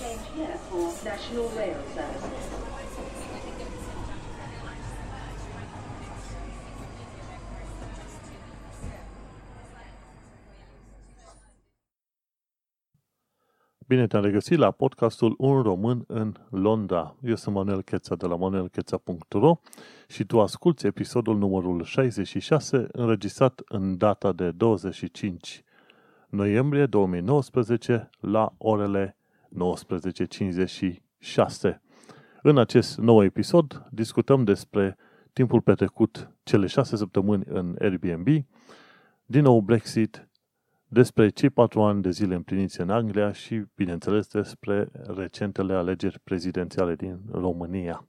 Change here for National Rail Service. Bine te-am regăsit la podcastul Un Român în Londra. Eu sunt Manuel Cheța de la manuelcheța.ro și tu asculti episodul numărul 66 înregistrat în data de 25 noiembrie 2019 la orele 19.56. În acest nou episod discutăm despre timpul petrecut cele șase săptămâni în Airbnb, din nou Brexit, despre cei patru ani de zile împliniți în Anglia și, bineînțeles, despre recentele alegeri prezidențiale din România.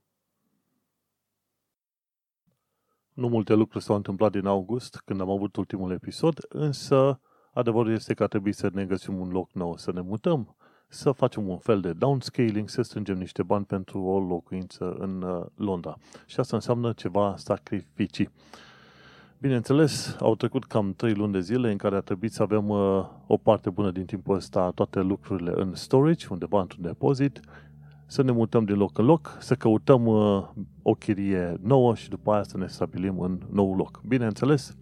Nu multe lucruri s-au întâmplat din august, când am avut ultimul episod, însă adevărul este că a trebuit să ne găsim un loc nou, să ne mutăm, să facem un fel de downscaling, să strângem niște bani pentru o locuință în uh, Londra. Și asta înseamnă ceva sacrificii. Bineînțeles, au trecut cam 3 luni de zile în care a trebuit să avem uh, o parte bună din timpul ăsta toate lucrurile în storage, undeva într-un depozit, să ne mutăm din loc în loc, să căutăm uh, o chirie nouă și după aia să ne stabilim în nou loc. Bineînțeles,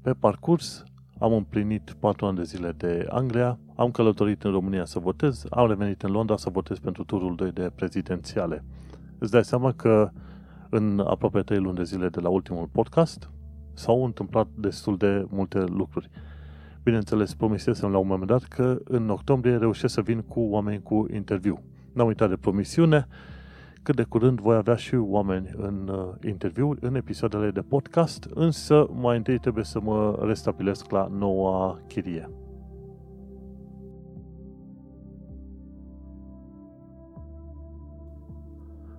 pe parcurs am împlinit 4 ani de zile de Anglia, am călătorit în România să votez, am revenit în Londra să votez pentru turul 2 de prezidențiale. Îți dai seama că în aproape 3 luni de zile de la ultimul podcast, s-au întâmplat destul de multe lucruri. Bineînțeles, promisesem la un moment dat că în octombrie reușesc să vin cu oameni cu interviu. N-am uitat de promisiune, cât de curând voi avea și oameni în uh, interviu, în episoadele de podcast, însă mai întâi trebuie să mă restabilesc la noua chirie.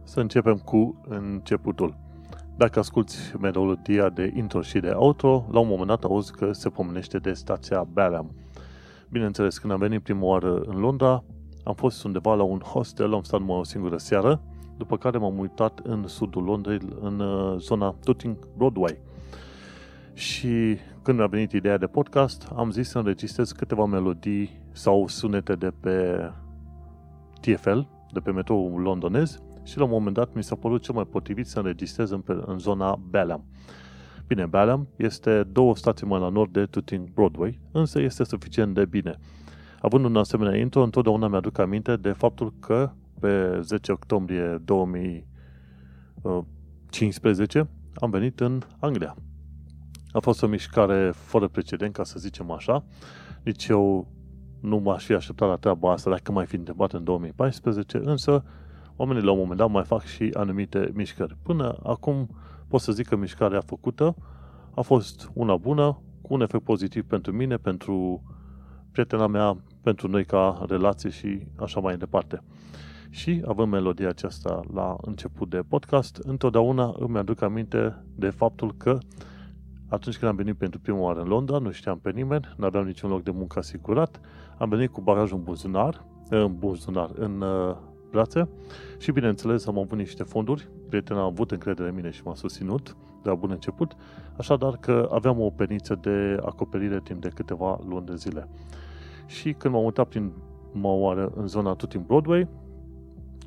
Să începem cu începutul. Dacă asculti melodia de intro și de outro, la un moment dat auzi că se pomenește de stația Balham. Bineînțeles, când am venit prima oară în Londra, am fost undeva la un hostel, am stat numai o singură seară, după care m-am uitat în sudul Londrei, în uh, zona Tooting Broadway. Și când mi-a venit ideea de podcast, am zis să înregistrez câteva melodii sau sunete de pe TFL, de pe metroul londonez, și la un moment dat mi s-a părut cel mai potrivit să înregistrez în, în zona Balham. Bine, Balham este două stații mai la nord de Tooting Broadway, însă este suficient de bine. Având un asemenea intro, întotdeauna mi-aduc aminte de faptul că pe 10 octombrie 2015 am venit în Anglia. A fost o mișcare fără precedent, ca să zicem așa. Nici eu nu m-aș fi așteptat la treaba asta dacă mai fi întrebat în 2014, însă oamenii la un moment dat mai fac și anumite mișcări. Până acum pot să zic că mișcarea făcută a fost una bună, cu un efect pozitiv pentru mine, pentru prietena mea, pentru noi ca relație și așa mai departe. Și având melodia aceasta la început de podcast, întotdeauna îmi aduc aminte de faptul că atunci când am venit pentru prima oară în Londra, nu știam pe nimeni, nu aveam niciun loc de muncă asigurat, am venit cu bagajul în buzunar, în buzunar, în uh, brațe și, bineînțeles, am avut niște fonduri. Prietena a avut încredere în mine și m-a susținut de la bun început, așadar că aveam o peniță de acoperire timp de câteva luni de zile. Și când m-am mutat prin oară în zona tot în Broadway,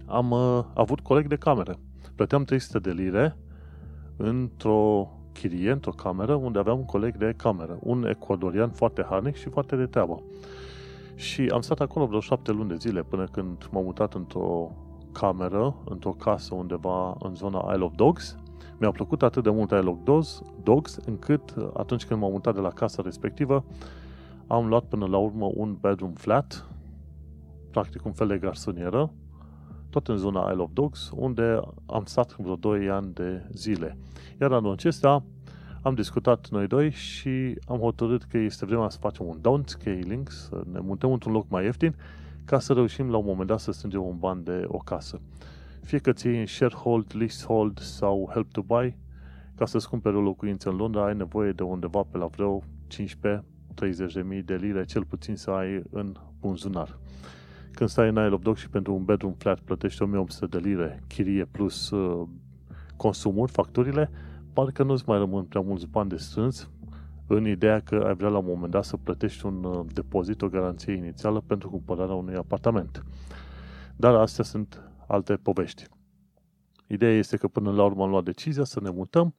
am uh, avut coleg de cameră. Plăteam 300 de lire într-o chirie, într-o cameră, unde aveam un coleg de cameră, un ecuadorian foarte harnic și foarte de treabă. Și am stat acolo vreo șapte luni de zile până când m-am mutat într-o cameră, într-o casă undeva în zona Isle of Dogs. Mi-a plăcut atât de mult Isle of Dogs, Dogs încât atunci când m-am mutat de la casa respectivă, am luat până la urmă un bedroom flat, practic un fel de garsonieră, tot în zona Isle of Dogs, unde am stat vreo 2 ani de zile. Iar anul acesta am discutat noi doi și am hotărât că este vremea să facem un downscaling, să ne mutăm într-un loc mai ieftin, ca să reușim la un moment dat să strângem un ban de o casă. Fie că ți în sharehold, leasehold sau help to buy, ca să-ți cumperi o locuință în Londra, ai nevoie de undeva pe la vreo 15 30 de mii de lire, cel puțin să ai în bunzunar. Când stai în Isle of Dog și pentru un bedroom flat plătești 1800 de lire, chirie plus uh, consumuri, facturile, parcă nu-ți mai rămân prea mulți bani de strâns în ideea că ai vrea la un moment dat să plătești un uh, depozit, o garanție inițială pentru cumpărarea unui apartament. Dar astea sunt alte povești. Ideea este că până la urmă am luat decizia să ne mutăm,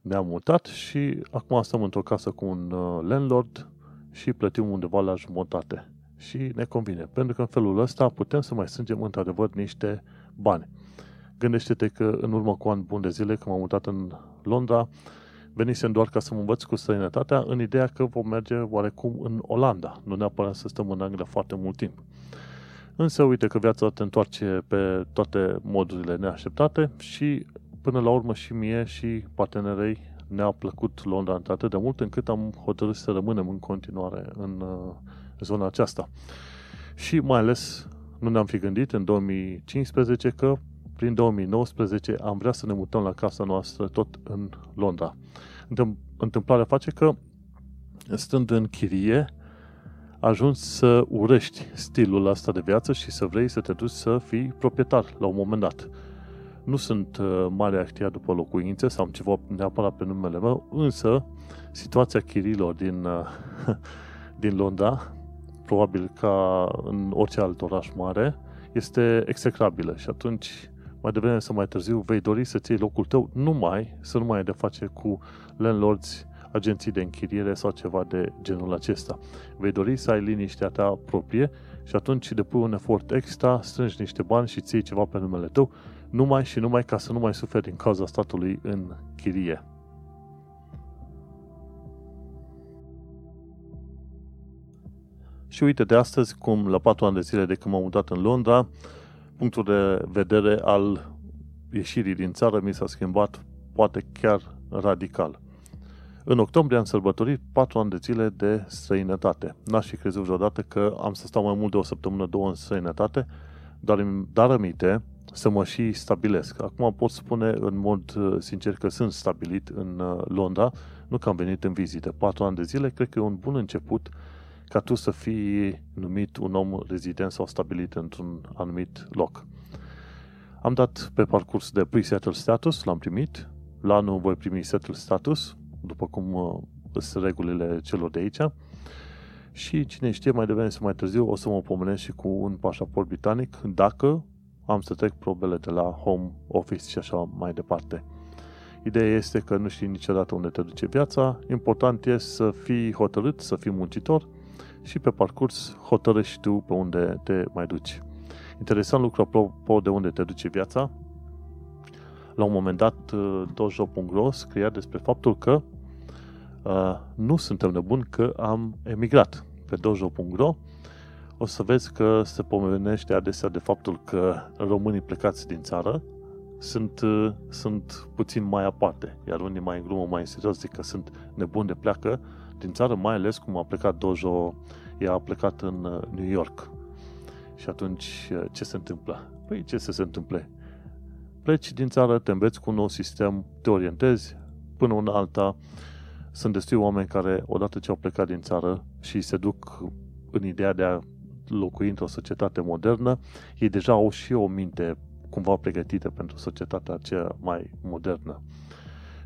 ne-am mutat și acum stăm într-o casă cu un uh, landlord și plătim undeva la jumătate. Și ne convine, pentru că în felul ăsta putem să mai strângem într-adevăr niște bani. Gândește-te că în urmă cu ani bun de zile, când m-am mutat în Londra, venisem doar ca să mă învăț cu străinătatea în ideea că vom merge oarecum în Olanda, nu neapărat să stăm în Anglia foarte mult timp. Însă uite că viața te întoarce pe toate modurile neașteptate și până la urmă și mie și partenerei ne-a plăcut Londra atât de mult încât am hotărât să rămânem în continuare în uh, zona aceasta. Și mai ales nu ne-am fi gândit în 2015 că prin 2019 am vrea să ne mutăm la casa noastră tot în Londra. Întâmplarea face că stând în chirie, ajungi să urăști stilul ăsta de viață și să vrei să te duci să fii proprietar la un moment dat. Nu sunt uh, mare actia după locuințe sau am ceva neapărat pe numele meu, însă situația chirilor din, uh, din Londra, probabil ca în orice alt oraș mare, este execrabilă și atunci mai devreme sau mai târziu vei dori să ții locul tău numai, să nu mai ai de face cu landlords agenții de închiriere sau ceva de genul acesta. Vei dori să ai liniștea ta proprie și atunci depui un efort extra, strângi niște bani și ții ceva pe numele tău, numai și numai ca să nu mai suferi din cauza statului în chirie. Și uite de astăzi, cum la patru ani de zile de când m-am mutat în Londra, punctul de vedere al ieșirii din țară mi s-a schimbat poate chiar radical. În octombrie am sărbătorit 4 ani de zile de străinătate. N-aș fi crezut vreodată că am să stau mai mult de o săptămână, două în străinătate, dar, dar aminte să mă și stabilesc. Acum pot spune în mod uh, sincer că sunt stabilit în uh, Londra, nu că am venit în vizită. 4 ani de zile cred că e un bun început ca tu să fii numit un om rezident sau stabilit într-un anumit loc. Am dat pe parcurs de pre-settle status, l-am primit, la anul voi primi settle status, după cum uh, sunt regulile celor de aici. Și cine știe, mai devreme sau mai târziu o să mă pomenesc și cu un pașaport britanic dacă am să trec probele de la home office și așa mai departe. Ideea este că nu știi niciodată unde te duce viața, important este să fii hotărât, să fii muncitor și pe parcurs hotărăști tu pe unde te mai duci. Interesant lucru apropo de unde te duce viața, la un moment dat uh, dojo.ro scria despre faptul că uh, nu suntem nebuni că am emigrat. Pe dojo.ro o să vezi că se pomenește adesea de faptul că românii plecați din țară sunt, uh, sunt puțin mai aparte, iar unii mai în glumă, mai în serios, zic că sunt nebuni de pleacă din țară, mai ales cum a plecat Dojo, ea a plecat în uh, New York. Și atunci uh, ce se întâmplă? Păi ce să se întâmple? Pleci din țară, te înveți cu un nou sistem, te orientezi până în alta. Sunt destui oameni care, odată ce au plecat din țară și se duc în ideea de a locui într-o societate modernă, ei deja au și o minte cumva pregătită pentru societatea aceea mai modernă.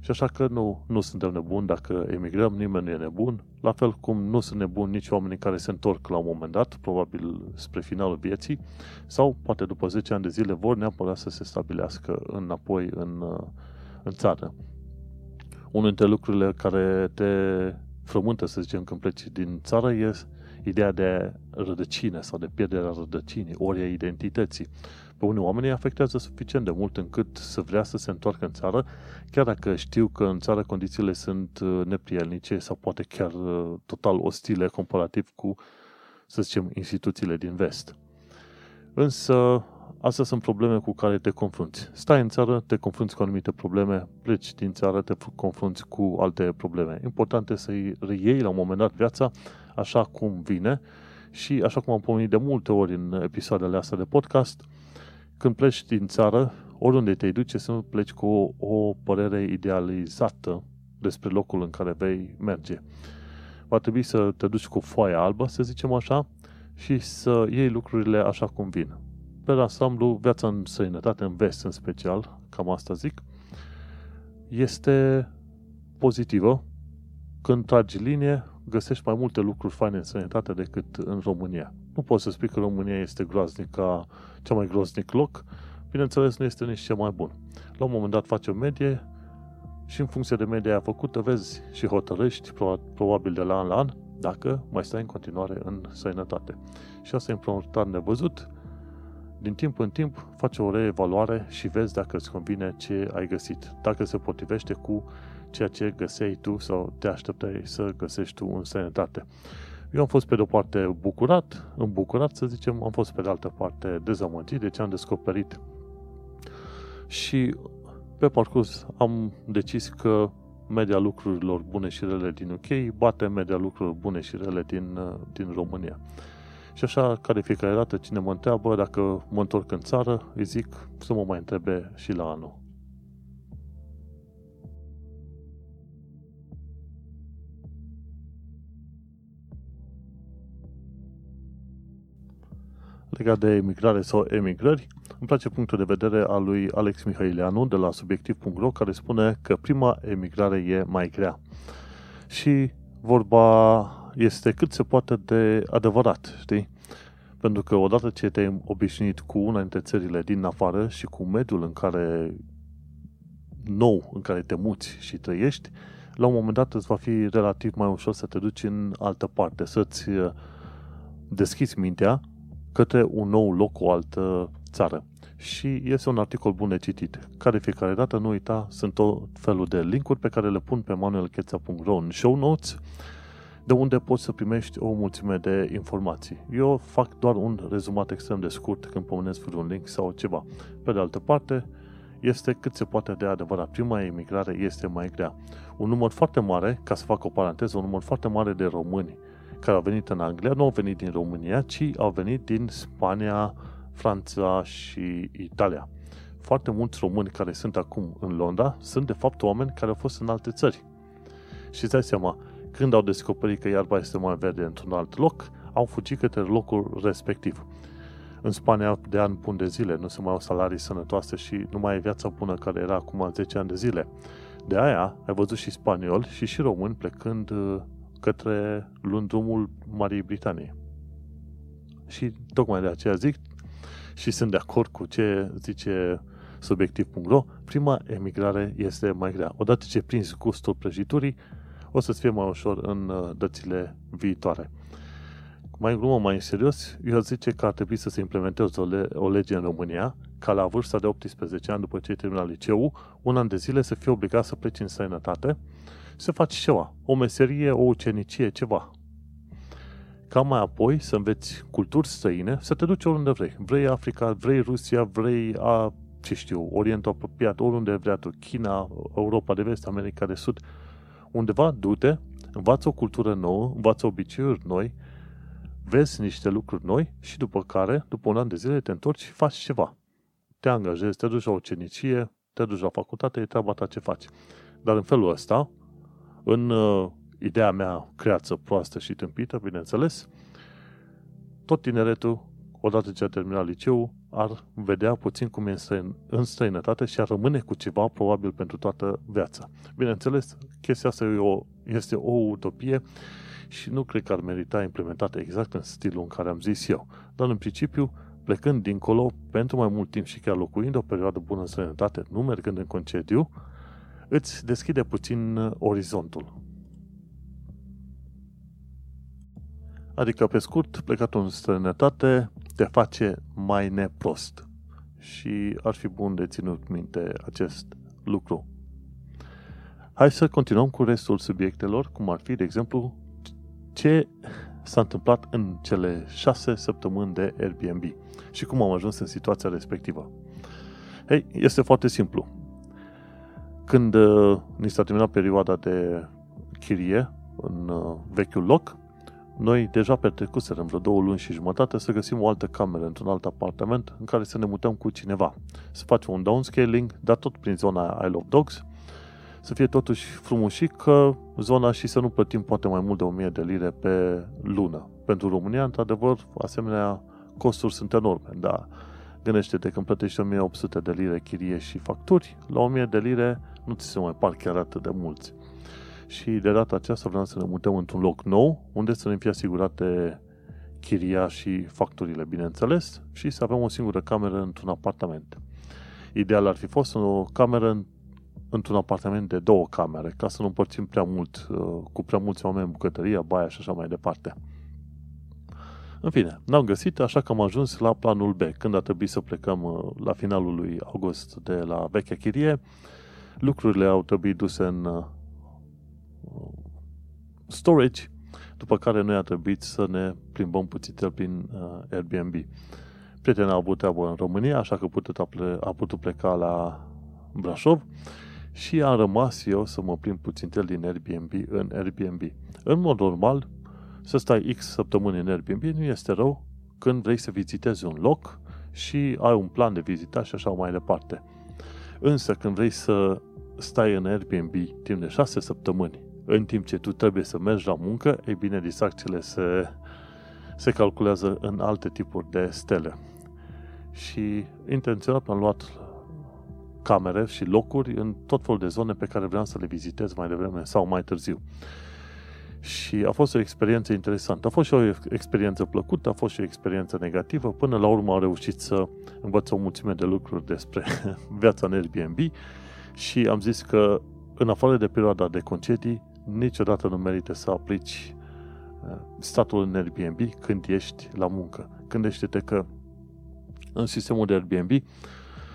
Și așa că nu, nu suntem nebuni dacă emigrăm, nimeni nu e nebun, la fel cum nu sunt nebuni nici oamenii care se întorc la un moment dat, probabil spre finalul vieții, sau poate după 10 ani de zile vor neapărat să se stabilească înapoi în, în țară. Unul dintre lucrurile care te frământă, să zicem, când pleci din țară e ideea de rădăcine sau de pierderea rădăcinii, ori a identității pe unii oameni îi afectează suficient de mult încât să vrea să se întoarcă în țară, chiar dacă știu că în țară condițiile sunt uh, neprielnice sau poate chiar uh, total ostile comparativ cu, să zicem, instituțiile din vest. Însă, astea sunt probleme cu care te confrunți. Stai în țară, te confrunți cu anumite probleme, pleci din țară, te confrunți cu alte probleme. Important este să-i reiei la un moment dat viața așa cum vine și așa cum am pomenit de multe ori în episoadele astea de podcast, când pleci din țară, oriunde te duce, să nu pleci cu o, o părere idealizată despre locul în care vei merge. Va trebui să te duci cu foaia albă, să zicem așa, și să iei lucrurile așa cum vin. Pe ansamblu, viața în sănătate, în vest în special, cam asta zic, este pozitivă. Când tragi linie, găsești mai multe lucruri faine în sănătate decât în România. Nu poți să spui că România este groaznic ca cea mai groznic loc. Bineînțeles, nu este nici cel mai bun. La un moment dat faci o medie și în funcție de media aia făcută vezi și hotărăști, probabil de la an la an, dacă mai stai în continuare în sănătate. Și asta e important de văzut. Din timp în timp faci o reevaluare și vezi dacă îți convine ce ai găsit. Dacă se potrivește cu ceea ce găseai tu sau te așteptai să găsești tu în sănătate. Eu am fost pe de-o parte bucurat, îmbucurat să zicem, am fost pe de altă parte dezamăgit de ce am descoperit. Și pe parcurs am decis că media lucrurilor bune și rele din UK bate media lucrurilor bune și rele din, din România. Și așa, ca de fiecare dată, cine mă întreabă dacă mă întorc în țară, îi zic să mă mai întrebe și la anul. Legat de emigrare sau emigrări, îmi place punctul de vedere al lui Alex Mihaileanu de la subiectiv.ro care spune că prima emigrare e mai grea. Și vorba este cât se poate de adevărat, știi? Pentru că odată ce te-ai obișnuit cu una dintre țările din afară și cu mediul în care nou în care te muți și trăiești, la un moment dat îți va fi relativ mai ușor să te duci în altă parte, să-ți uh, deschizi mintea către un nou loc, o altă țară. Și este un articol bun de citit, care fiecare dată nu uita, sunt tot felul de linkuri pe care le pun pe manuelcheța.ro în show notes, de unde poți să primești o mulțime de informații. Eu fac doar un rezumat extrem de scurt când pomenesc vreun link sau ceva. Pe de altă parte, este cât se poate de adevărat. Prima emigrare este mai grea. Un număr foarte mare, ca să fac o paranteză, un număr foarte mare de români care au venit în Anglia nu au venit din România, ci au venit din Spania, Franța și Italia. Foarte mulți români care sunt acum în Londra sunt de fapt oameni care au fost în alte țări. Și îți dai seama, când au descoperit că iarba este mai verde într-un alt loc, au fugit către locul respectiv. În Spania, de ani buni de zile, nu se mai au salarii sănătoase și nu mai e viața bună care era acum 10 ani de zile. De aia ai văzut și spanioli și și români plecând către luând drumul Marii Britanii. Și tocmai de aceea zic și sunt de acord cu ce zice subiectiv.ro, prima emigrare este mai grea. Odată ce prinzi gustul prăjiturii, o să-ți fie mai ușor în uh, dățile viitoare. Mai în glumă, mai în serios, eu zice că ar trebui să se implementeze o, le- o lege în România ca la vârsta de 18 ani după ce ai terminat liceul, un an de zile să fie obligat să pleci în sănătate să faci ceva, o meserie, o ucenicie, ceva. Ca mai apoi să înveți culturi străine, să te duci oriunde vrei. Vrei Africa, vrei Rusia, vrei, a, ce știu, Orientul apropiat, oriunde vrei tu, China, Europa de vest, America de sud. Undeva, du-te, învață o cultură nouă, învață obiceiuri noi, vezi niște lucruri noi și după care, după un an de zile, te întorci și faci ceva. Te angajezi, te duci la ucenicie, te duci la facultate, e treaba ta ce faci. Dar în felul ăsta, în uh, ideea mea creață proastă și tâmpită, bineînțeles, tot tineretul, odată ce a terminat liceul, ar vedea puțin cum e în străinătate și ar rămâne cu ceva probabil pentru toată viața. Bineînțeles, chestia asta e o, este o utopie și nu cred că ar merita implementată exact în stilul în care am zis eu. Dar în principiu, plecând dincolo pentru mai mult timp și chiar locuind o perioadă bună în străinătate, nu mergând în concediu, îți deschide puțin uh, orizontul. Adică, pe scurt, plecatul în străinătate te face mai neprost. Și ar fi bun de ținut minte acest lucru. Hai să continuăm cu restul subiectelor, cum ar fi, de exemplu, ce s-a întâmplat în cele șase săptămâni de Airbnb și cum am ajuns în situația respectivă. Hei, este foarte simplu. Când uh, ni s-a terminat perioada de chirie în uh, vechiul loc, noi deja petrecuserăm vreo două luni și jumătate să găsim o altă cameră într-un alt apartament în care să ne mutăm cu cineva. Să facem un downscaling, dar tot prin zona I Love Dogs, să fie totuși frumușică zona și să nu plătim poate mai mult de 1000 de lire pe lună. Pentru România, într-adevăr, asemenea costuri sunt enorme, dar gândește-te când plătești 1800 de lire chirie și facturi, la 1000 de lire nu ți se mai par chiar atât de mulți. Și de data aceasta vreau să ne mutăm într-un loc nou, unde să ne fie asigurate chiria și facturile, bineînțeles, și să avem o singură cameră într-un apartament. Ideal ar fi fost o cameră într-un apartament de două camere, ca să nu împărțim prea mult, uh, cu prea mulți oameni bucătăria, baia și așa mai departe. În fine, n-am găsit, așa că am ajuns la planul B. Când a trebuit să plecăm uh, la finalul lui august de la vechea chirie, lucrurile au trebuit duse în uh, storage, după care noi a trebuit să ne plimbăm puțin prin Airbnb. Prietena a avut treabă în România, așa că a putut pleca la Brașov și am rămas eu să mă plimb puțin el din Airbnb în Airbnb. În mod normal, să stai X săptămâni în Airbnb nu este rău când vrei să vizitezi un loc și ai un plan de vizitat și așa mai departe. Însă când vrei să stai în Airbnb timp de 6 săptămâni, în timp ce tu trebuie să mergi la muncă, ei bine, distracțiile se, se calculează în alte tipuri de stele. Și intenționat am luat camere și locuri în tot felul de zone pe care vreau să le vizitez mai devreme sau mai târziu. Și a fost o experiență interesantă. A fost și o experiență plăcută, a fost și o experiență negativă. Până la urmă am reușit să învăț o mulțime de lucruri despre viața în Airbnb și am zis că în afară de perioada de concedii, niciodată nu merită să aplici uh, statul în Airbnb când ești la muncă. Gândește-te că în sistemul de Airbnb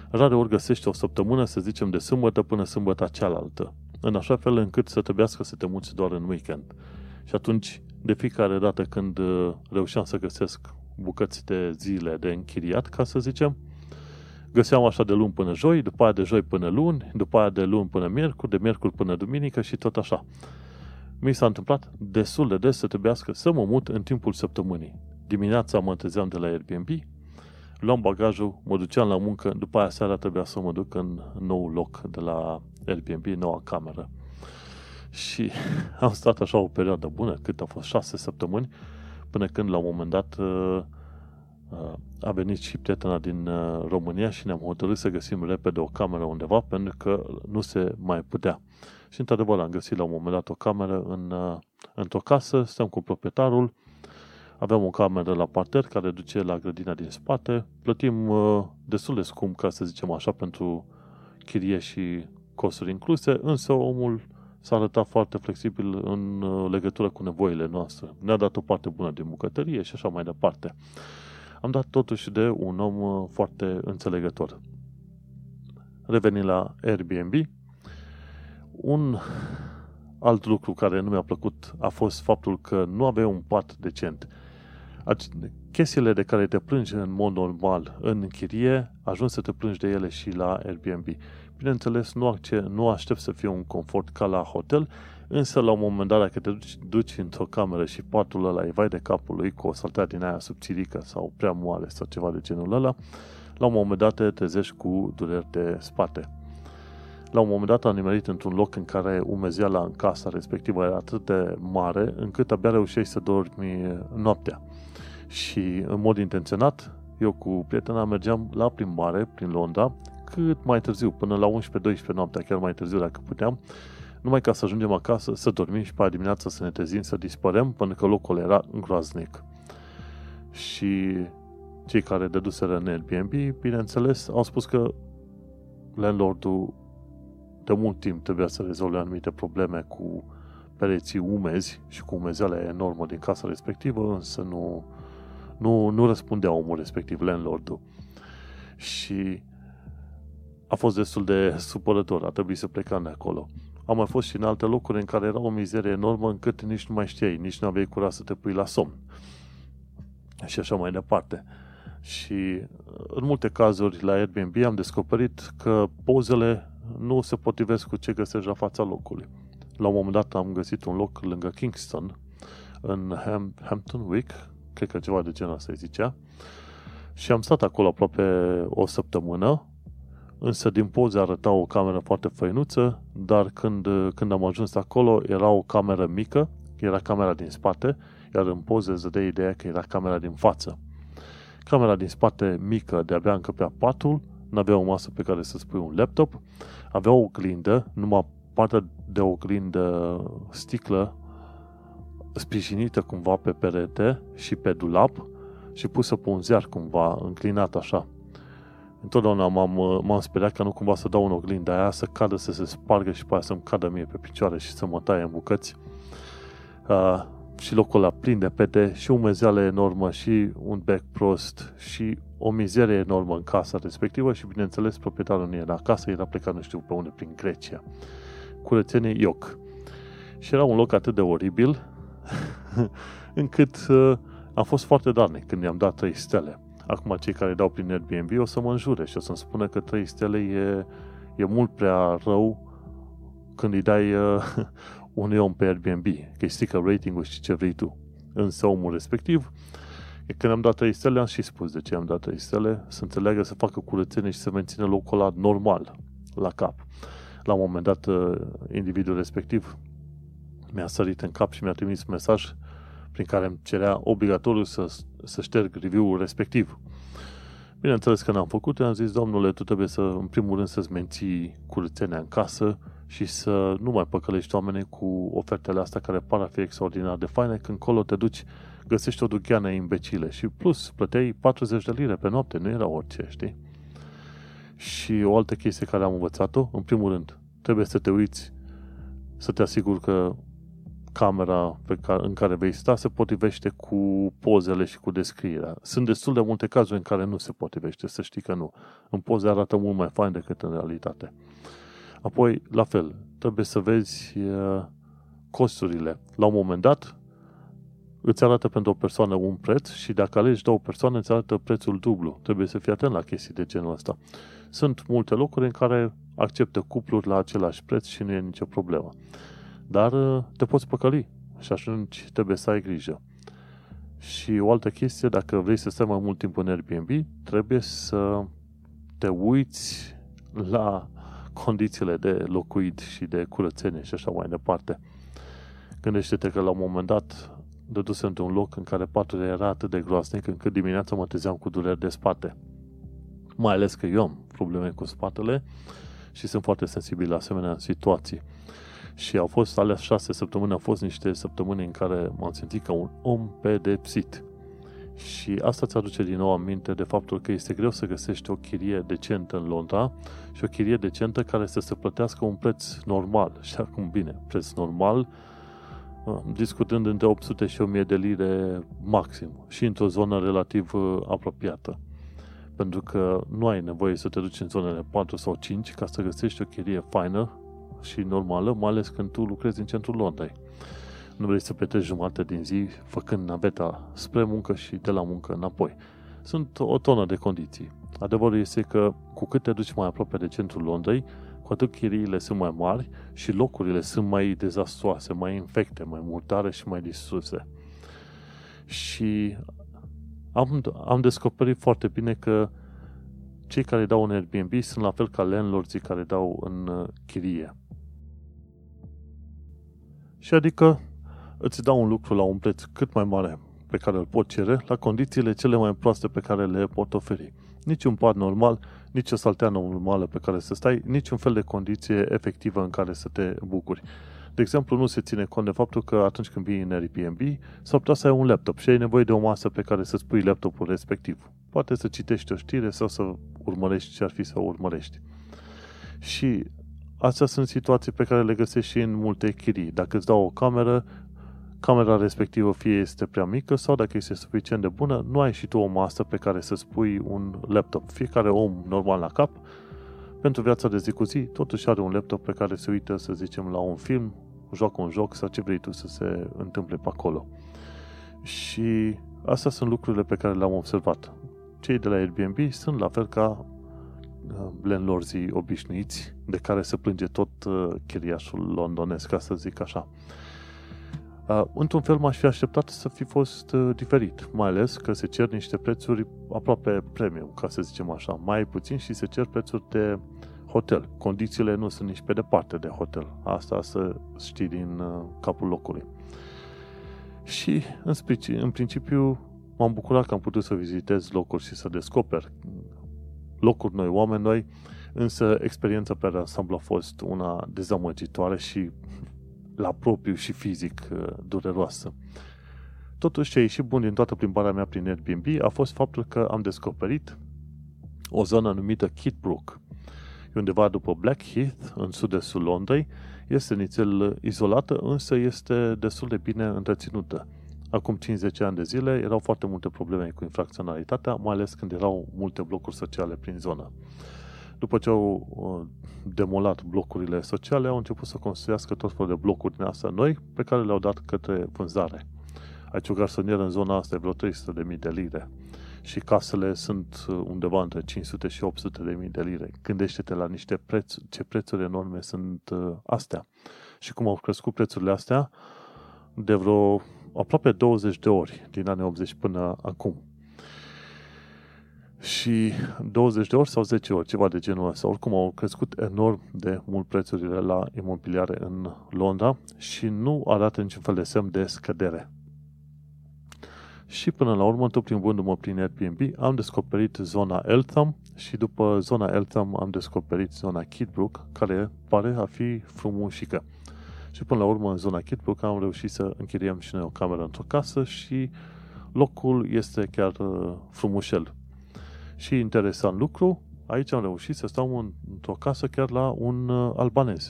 rare ori găsești o săptămână, să zicem, de sâmbătă până sâmbătă cealaltă, în așa fel încât să trebuiască să te muți doar în weekend. Și atunci, de fiecare dată când uh, reușeam să găsesc bucăți de zile de închiriat, ca să zicem, găseam așa de luni până joi, după aia de joi până luni, după aia de luni până miercuri, de miercuri până duminică și tot așa. Mi s-a întâmplat destul de des să trebuiască să mă mut în timpul săptămânii. Dimineața mă întâlzeam de la Airbnb, luam bagajul, mă duceam la muncă, după aia seara trebuia să mă duc în nou loc de la Airbnb, noua cameră. Și am stat așa o perioadă bună, cât a fost șase săptămâni, până când la un moment dat uh, uh, a venit și prietena din uh, România și ne-am hotărât să găsim repede o cameră undeva, pentru că nu se mai putea. Și într-adevăr am găsit la un moment dat o cameră în, într-o casă, stăm cu proprietarul, Aveam o cameră la parter care duce la grădina din spate. Plătim uh, destul de scump, ca să zicem așa, pentru chirie și costuri incluse, însă omul s-a arătat foarte flexibil în uh, legătură cu nevoile noastre. Ne-a dat o parte bună din bucătărie și așa mai departe. Am dat totuși de un om uh, foarte înțelegător. Revenind la Airbnb, un alt lucru care nu mi-a plăcut a fost faptul că nu avea un pat decent chestiile de care te plângi în mod normal în chirie, ajungi să te plângi de ele și la Airbnb. Bineînțeles, nu, acce- nu aștept să fie un confort ca la hotel, însă la un moment dat, dacă te duci, duci într-o cameră și patul ăla e vai de capul lui cu o saltea din aia subțirică sau prea moale sau ceva de genul ăla, la un moment dat te trezești cu dureri de spate. La un moment dat am nimerit într-un loc în care umezeala în casa respectivă era atât de mare încât abia reușeai să dormi noaptea. Și în mod intenționat, eu cu prietena mergeam la plimbare prin Londra cât mai târziu, până la 11-12 noaptea, chiar mai târziu dacă puteam, numai ca să ajungem acasă, să dormim și pe dimineața să ne trezim, să dispărem, până că locul era îngroaznic. Și cei care deduseră în Airbnb, bineînțeles, au spus că landlordul de mult timp trebuia să rezolve anumite probleme cu pereții umezi și cu umezeala enormă din casa respectivă, însă nu, nu, nu răspundea omul respectiv, landlordul. Și a fost destul de supărător, a trebuit să plecăm de acolo. Am mai fost și în alte locuri în care era o mizerie enormă încât nici nu mai știai, nici nu aveai curaj să te pui la somn. Și așa mai departe. Și în multe cazuri la Airbnb am descoperit că pozele nu se potrivesc cu ce găsești la fața locului. La un moment dat am găsit un loc lângă Kingston, în Ham- Hampton Wick, cred că ceva de genul ăsta zicea, și am stat acolo aproape o săptămână, însă din poze arăta o cameră foarte făinuță, dar când, când am ajuns acolo era o cameră mică, era camera din spate, iar în poze îți dădea ideea că era camera din față. Camera din spate mică, de-abia încăpea patul, n-avea o masă pe care să spui un laptop, avea o oglindă, numai partea de oglindă sticlă sprijinită cumva pe perete și pe dulap și pusă pe un ziar cumva, înclinat așa. Întotdeauna m-am, m-am speriat că nu cumva să dau un oglindă aia, să cadă, să se spargă și pe aia să-mi cadă mie pe picioare și să mă taie în bucăți. Uh, și locul ăla plin de pete și umezeală enormă și un bec prost și o mizerie enormă în casa respectivă și bineînțeles proprietarul nu era acasă, era plecat nu știu pe unde prin Grecia. Curățenie ioc. Și era un loc atât de oribil încât uh, am fost foarte darnic când i-am dat 3 stele. Acum cei care dau prin Airbnb o să mă înjure și o să-mi spună că 3 stele e, e mult prea rău când îi dai uh, unui om pe Airbnb, că îi strică rating-ul și ce vrei tu. Însă omul respectiv, când am dat 3 stele, am și spus de ce am dat 3 stele, să înțeleagă să facă curățenie și să mențină locul ăla normal, la cap. La un moment dat, uh, individul respectiv mi-a sărit în cap și mi-a trimis mesaj prin care îmi cerea obligatoriu să, să șterg review-ul respectiv. Bineînțeles că n-am făcut, am zis, domnule, tu trebuie să, în primul rând, să-ți menții curățenia în casă și să nu mai păcălești oamenii cu ofertele astea care par a fi extraordinar de faine, când colo te duci, găsești o dugheană imbecile și plus, plăteai 40 de lire pe noapte, nu era orice, știi? Și o altă chestie care am învățat-o, în primul rând, trebuie să te uiți, să te asiguri că camera pe care, în care vei sta se potrivește cu pozele și cu descrierea. Sunt destul de multe cazuri în care nu se potrivește, să știi că nu. În poze arată mult mai fain decât în realitate. Apoi, la fel, trebuie să vezi costurile. La un moment dat, îți arată pentru o persoană un preț și dacă alegi două persoane, îți arată prețul dublu. Trebuie să fii atent la chestii de genul ăsta. Sunt multe locuri în care acceptă cupluri la același preț și nu e nicio problemă. Dar uh, te poți păcăli și atunci trebuie să ai grijă. Și o altă chestie, dacă vrei să stai mai mult timp în Airbnb, trebuie să te uiți la condițiile de locuit și de curățenie și așa mai departe. Gândește-te că la un moment dat dăduse într-un loc în care patul era atât de groasnic încât dimineața mă trezeam cu dureri de spate. Mai ales că eu am probleme cu spatele și sunt foarte sensibil la asemenea situații. Și au fost alea șase săptămâni, au fost niște săptămâni în care m-am simțit ca un om pedepsit. Și asta ți aduce din nou aminte de faptul că este greu să găsești o chirie decentă în Londra și o chirie decentă care să se plătească un preț normal. Și acum, bine, preț normal, uh, discutând între 800 și 1000 de lire maxim și într-o zonă relativ uh, apropiată. Pentru că nu ai nevoie să te duci în zonele 4 sau 5 ca să găsești o chirie faină și normală, mai ales când tu lucrezi în centrul Londrei. Nu vrei să petreci jumătate din zi făcând naveta spre muncă și de la muncă înapoi. Sunt o tonă de condiții. Adevărul este că cu cât te duci mai aproape de centrul Londrei, cu atât chiriile sunt mai mari și locurile sunt mai dezastroase, mai infecte, mai murtare și mai distruse. Și am, am descoperit foarte bine că cei care dau în Airbnb sunt la fel ca landlordii care dau în uh, chirie. Și adică îți dau un lucru la un preț cât mai mare pe care îl pot cere, la condițiile cele mai proaste pe care le pot oferi. Nici un pat normal, nici o salteană normală pe care să stai, nici un fel de condiție efectivă în care să te bucuri. De exemplu, nu se ține cont de faptul că atunci când vii în Airbnb, s-ar putea să ai un laptop și ai nevoie de o masă pe care să-ți pui laptopul respectiv. Poate să citești o știre sau să urmărești ce ar fi să urmărești. Și Astea sunt situații pe care le găsești și în multe chirii. Dacă îți dau o cameră, camera respectivă fie este prea mică sau dacă este suficient de bună, nu ai și tu o masă pe care să spui un laptop. Fiecare om normal la cap, pentru viața de zi cu zi, totuși are un laptop pe care se uită, să zicem, la un film, joacă un joc sau ce vrei tu să se întâmple pe acolo. Și astea sunt lucrurile pe care le-am observat. Cei de la Airbnb sunt la fel ca landlordii obișnuiți de care se plânge tot uh, chiriașul londonesc, ca să zic așa. Uh, într-un fel m-aș fi așteptat să fi fost uh, diferit, mai ales că se cer niște prețuri aproape premium, ca să zicem așa, mai puțin și se cer prețuri de hotel. Condițiile nu sunt nici pe departe de hotel. Asta să știi din capul locului. Și, în principiu, m-am bucurat că am putut să vizitez locuri și să descoper locuri noi, oameni noi, însă experiența pe ansamblu a fost una dezamăgitoare și la propriu și fizic uh, dureroasă. Totuși, ce a ieșit bun din toată plimbarea mea prin Airbnb a fost faptul că am descoperit o zonă numită Kidbrook. E undeva după Blackheath, în sud-estul Londrei. Este nițel izolată, însă este destul de bine întreținută. Acum 50 ani de zile erau foarte multe probleme cu infracționalitatea, mai ales când erau multe blocuri sociale prin zonă. După ce au uh, demolat blocurile sociale, au început să construiască tot felul de blocuri din astea noi, pe care le-au dat către vânzare. Aici o garsonieră în zona asta e vreo 300.000 de lire și casele sunt uh, undeva între 500 și 800 de mii de lire. Gândește-te la niște preț, ce prețuri enorme sunt uh, astea. Și cum au crescut prețurile astea de vreo aproape 20 de ori din anii 80 până acum. Și 20 de ori sau 10 ori, ceva de genul ăsta. Oricum au crescut enorm de mult prețurile la imobiliare în Londra și nu arată niciun fel de semn de scădere. Și până la urmă, tot plimbându-mă prin Airbnb, am descoperit zona Eltham și după zona Eltham am descoperit zona Kidbrook, care pare a fi frumușică. Și până la urmă, în zona Kidbrook, am reușit să închiriem și noi o cameră într-o casă și locul este chiar uh, frumușel. Și interesant lucru, aici am reușit să stau într-o casă chiar la un uh, albanez.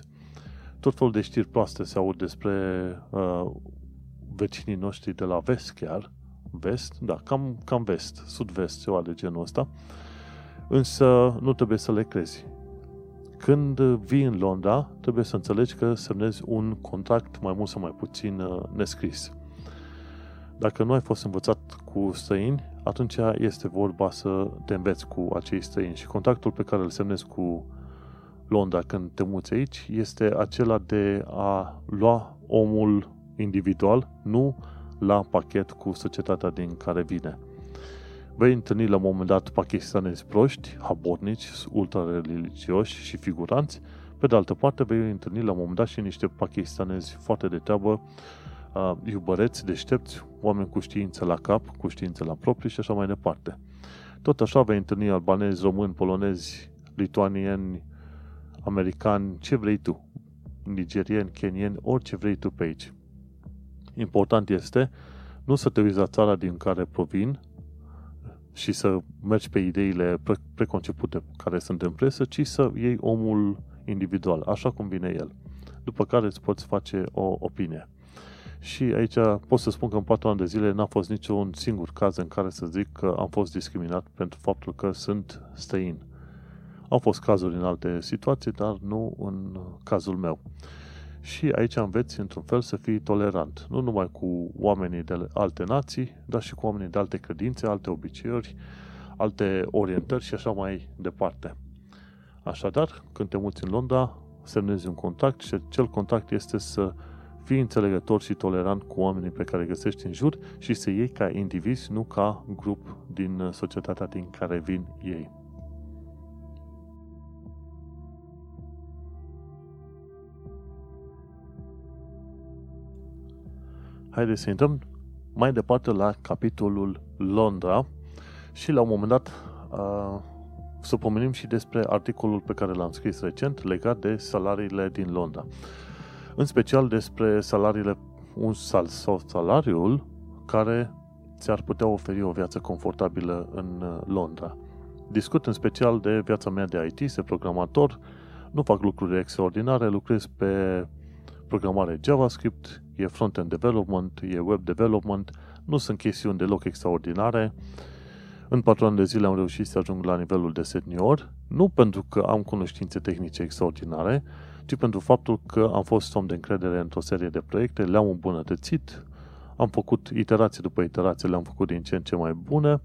Tot felul de știri proaste se aud despre uh, vecinii noștri de la vest chiar, vest, da, cam, cam vest, sud-vest, ceva de genul ăsta, însă nu trebuie să le crezi. Când vii în Londra, trebuie să înțelegi că semnezi un contract mai mult sau mai puțin uh, nescris. Dacă nu ai fost învățat cu străini, atunci este vorba să te înveți cu acei străini și contactul pe care îl semnezi cu Londra când te muți aici este acela de a lua omul individual, nu la pachet cu societatea din care vine. Vei întâlni la un moment dat pakistanezi proști, habornici, ultra-religioși și figuranți. Pe de altă parte, vei întâlni la un moment dat și niște pakistanezi foarte de treabă, uh, iubăreți, deștepți, oameni cu știință la cap, cu știință la propriu și așa mai departe. Tot așa vei întâlni albanezi, români, polonezi, lituanieni, americani, ce vrei tu, nigerieni, kenieni, orice vrei tu pe aici. Important este nu să te uiți la țara din care provin și să mergi pe ideile pre- preconcepute care sunt în presă, ci să iei omul individual, așa cum vine el. După care îți poți face o opinie. Și aici pot să spun că în patru ani de zile n-a fost niciun singur caz în care să zic că am fost discriminat pentru faptul că sunt străin. Au fost cazuri în alte situații, dar nu în cazul meu. Și aici înveți, într-un fel, să fii tolerant. Nu numai cu oamenii de alte nații, dar și cu oamenii de alte credințe, alte obiceiuri, alte orientări și așa mai departe. Așadar, când te muți în Londra, semnezi un contract și cel contract este să fii înțelegător și tolerant cu oamenii pe care îi găsești în jur și să iei ca indivizi, nu ca grup din societatea din care vin ei. Haideți să intrăm mai departe la capitolul Londra și la un moment dat uh, să pomenim și despre articolul pe care l-am scris recent legat de salariile din Londra. În special despre salariile, un sal, sau salariul care ți-ar putea oferi o viață confortabilă în Londra. Discut în special de viața mea de IT, de programator, nu fac lucruri extraordinare, lucrez pe programare JavaScript, e front-end development, e web development, nu sunt chestiuni deloc extraordinare. În patru ani de zile am reușit să ajung la nivelul de senior, nu pentru că am cunoștințe tehnice extraordinare, ci pentru faptul că am fost om de încredere într-o serie de proiecte, le-am îmbunătățit, am făcut iterație după iterație, le-am făcut din ce în ce mai bune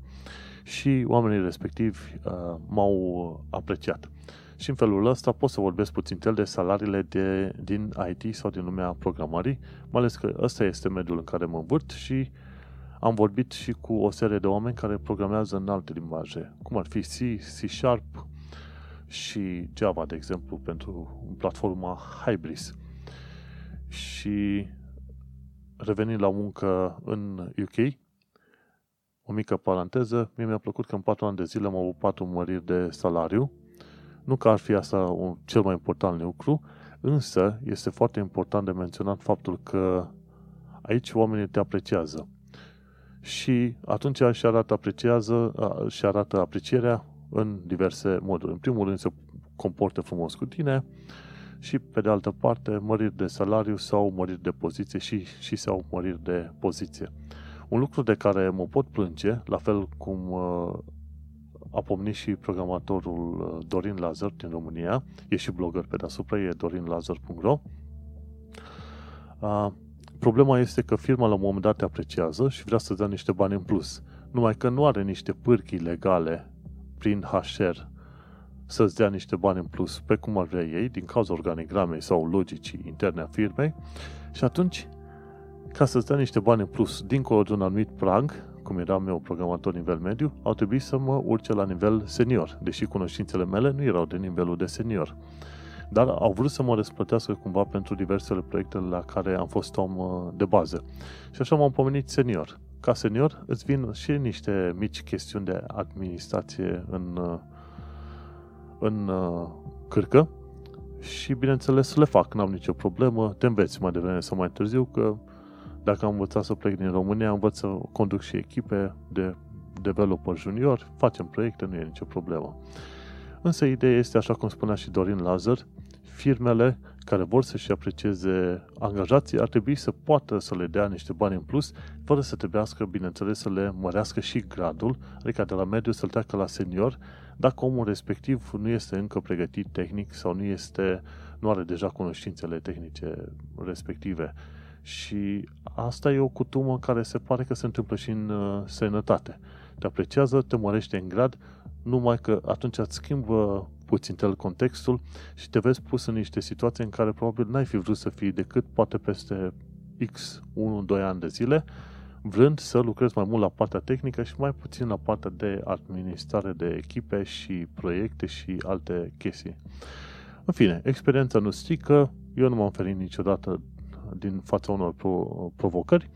și oamenii respectivi uh, m-au apreciat. Și în felul ăsta pot să vorbesc puțin el de salariile de, din IT sau din lumea programării, mai ales că ăsta este mediul în care mă învârt și am vorbit și cu o serie de oameni care programează în alte limbaje, cum ar fi C, C Sharp și Java, de exemplu, pentru platforma Hybris. Și revenind la muncă în UK, o mică paranteză, mie mi-a plăcut că în patru ani de zile am avut patru măriri de salariu, nu că ar fi asta un, cel mai important lucru, Însă, este foarte important de menționat faptul că aici oamenii te apreciază. Și atunci și arată, apreciază, și arată aprecierea în diverse moduri. În primul rând se comportă frumos cu tine și, pe de altă parte, măriri de salariu sau măriri de poziție și, și sau măriri de poziție. Un lucru de care mă pot plânge, la fel cum uh, a pomnit și programatorul uh, Dorin Lazar din România, e și blogger pe deasupra, e dorinlazar.ro. Uh, problema este că firma la un moment dat te apreciază și vrea să dea niște bani în plus. Numai că nu are niște pârchii legale prin HR să-ți dea niște bani în plus pe cum ar vrea ei, din cauza organigramei sau logicii interne a firmei și atunci, ca să-ți dea niște bani în plus dincolo de un anumit prag, cum eram eu programator nivel mediu, au trebuit să mă urce la nivel senior, deși cunoștințele mele nu erau de nivelul de senior. Dar au vrut să mă răsplătească cumva pentru diversele proiecte la care am fost om uh, de bază. Și așa m-am pomenit senior. Ca senior îți vin și niște mici chestiuni de administrație în, uh, în uh, cârcă și bineînțeles le fac, n-am nicio problemă, te înveți mai devreme sau mai târziu că dacă am învățat să plec din România, învăț să conduc și echipe de developer junior, facem proiecte, nu e nicio problemă. Însă ideea este, așa cum spunea și Dorin Lazar, firmele care vor să-și aprecieze angajații ar trebui să poată să le dea niște bani în plus, fără să trebuiască, bineînțeles, să le mărească și gradul, adică de la mediu să-l treacă la senior, dacă omul respectiv nu este încă pregătit tehnic sau nu este, nu are deja cunoștințele tehnice respective. Și asta e o cutumă care se pare că se întâmplă și în uh, sănătate. Te apreciază, te mărește în grad, numai că atunci îți schimbă puțin tel contextul și te vezi pus în niște situații în care probabil n-ai fi vrut să fii decât poate peste X 1-2 ani de zile, vrând să lucrezi mai mult la partea tehnică și mai puțin la partea de administrare de echipe și proiecte și alte chestii. În fine, experiența nu strică, eu nu m-am ferit niciodată din fața unor pro- provocări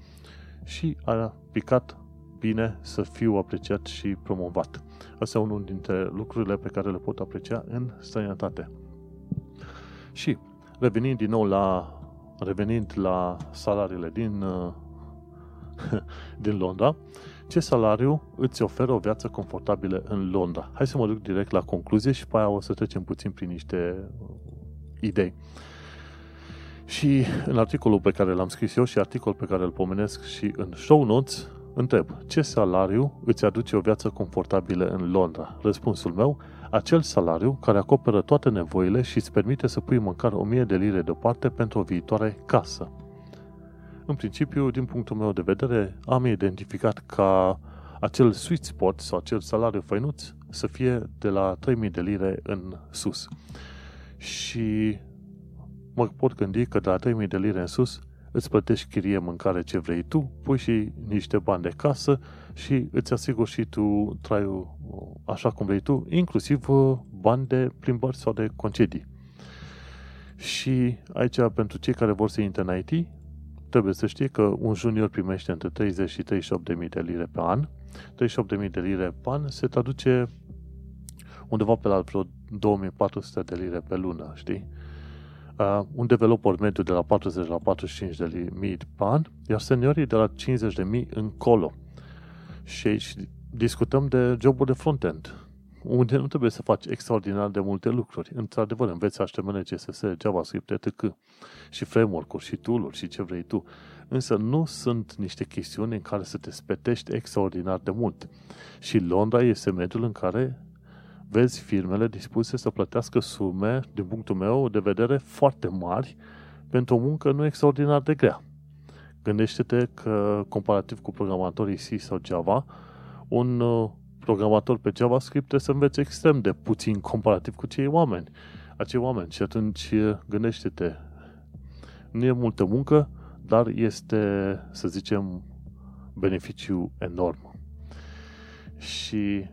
și a picat bine să fiu apreciat și promovat. Asta e unul dintre lucrurile pe care le pot aprecia în străinătate. Și revenind din nou la revenind la salariile din din Londra, ce salariu îți oferă o viață confortabilă în Londra? Hai să mă duc direct la concluzie și pe aia o să trecem puțin prin niște idei. Și în articolul pe care l-am scris eu și articol pe care îl pomenesc și în show notes, întreb, ce salariu îți aduce o viață confortabilă în Londra? Răspunsul meu, acel salariu care acoperă toate nevoile și îți permite să pui măcar 1000 de lire deoparte pentru o viitoare casă. În principiu, din punctul meu de vedere, am identificat ca acel sweet spot sau acel salariu făinuț să fie de la 3000 de lire în sus. Și mă pot gândi că de la 3000 de lire în sus îți plătești chirie, mâncare ce vrei tu, pui și niște bani de casă și îți asiguri și tu traiul așa cum vrei tu, inclusiv uh, bani de plimbări sau de concedii. Și aici, pentru cei care vor să intre în IT, trebuie să știi că un junior primește între 30 și 38.000 de lire pe an. 38.000 de lire pe an se traduce undeva pe la vreo 2400 de lire pe lună, știi? Uh, un developer mediu de la 40 la 45 de mii pe an, iar seniorii de la 50 de mii încolo. Și aici discutăm de joburi de front-end, unde nu trebuie să faci extraordinar de multe lucruri. Într-adevăr, înveți HTML, CSS, JavaScript, etc. și framework-uri și tool-uri și ce vrei tu. Însă nu sunt niște chestiuni în care să te spetești extraordinar de mult. Și Londra este mediul în care vezi firmele dispuse să plătească sume, din punctul meu de vedere, foarte mari pentru o muncă nu extraordinar de grea. Gândește-te că, comparativ cu programatorii C sau Java, un uh, programator pe JavaScript trebuie să înveți extrem de puțin comparativ cu cei oameni. Acei oameni. Și atunci uh, gândește-te, nu e multă muncă, dar este, să zicem, beneficiu enorm. Și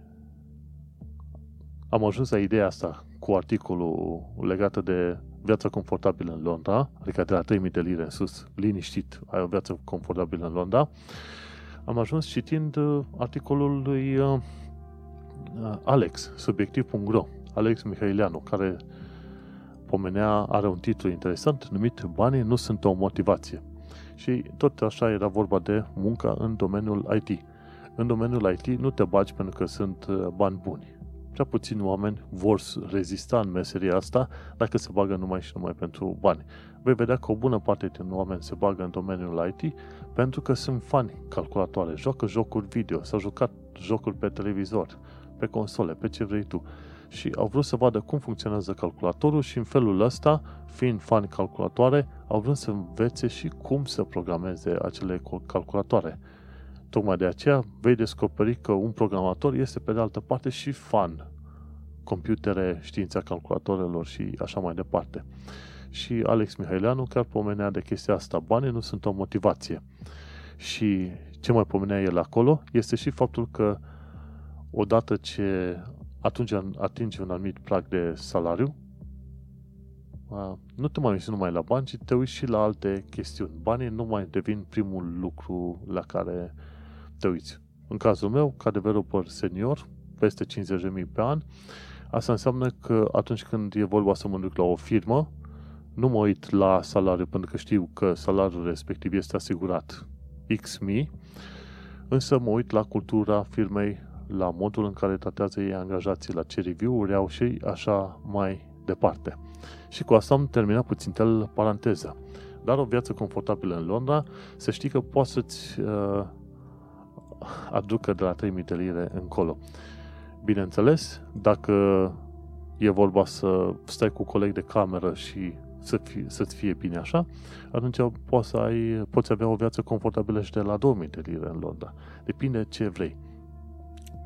am ajuns la ideea asta cu articolul legat de viața confortabilă în Londra, adică de la 3000 de lire în sus, liniștit, ai o viață confortabilă în Londra, am ajuns citind uh, articolul lui uh, uh, Alex, subiectiv.ro, Alex Mihaileanu, care pomenea, are un titlu interesant numit Banii nu sunt o motivație. Și tot așa era vorba de munca în domeniul IT. În domeniul IT nu te bagi pentru că sunt uh, bani buni. Prea puțini oameni vor rezista în meseria asta dacă se bagă numai și numai pentru bani. Vei vedea că o bună parte din oameni se bagă în domeniul IT pentru că sunt fani calculatoare, joacă jocuri video, s-au jucat jocuri pe televizor, pe console, pe ce vrei tu și au vrut să vadă cum funcționează calculatorul și în felul ăsta, fiind fani calculatoare, au vrut să învețe și cum să programeze acele calculatoare. Tocmai de aceea vei descoperi că un programator este pe de altă parte și fan computere, știința calculatorelor și așa mai departe. Și Alex Mihaileanu chiar pomenea de chestia asta. Banii nu sunt o motivație. Și ce mai pomenea el acolo este și faptul că odată ce atunci atingi un anumit prag de salariu, nu te mai uiți numai la bani, ci te uiți și la alte chestiuni. Banii nu mai devin primul lucru la care te uiți. În cazul meu, ca developer senior, peste 50.000 pe an, asta înseamnă că atunci când e vorba să mă duc la o firmă, nu mă uit la salariu pentru că știu că salariul respectiv este asigurat X mii, însă mă uit la cultura firmei, la modul în care tratează ei angajații, la ce review-uri au și așa mai departe. Și cu asta am terminat puțin tel paranteza. Dar o viață confortabilă în Londra, să știi că poți să-ți uh, aducă de la 3000 de lire încolo. Bineînțeles, dacă e vorba să stai cu coleg de cameră și să fie, să-ți fie bine așa, atunci poți, să ai, poți avea o viață confortabilă și de la 2000 de lire în Londra. Depinde ce vrei.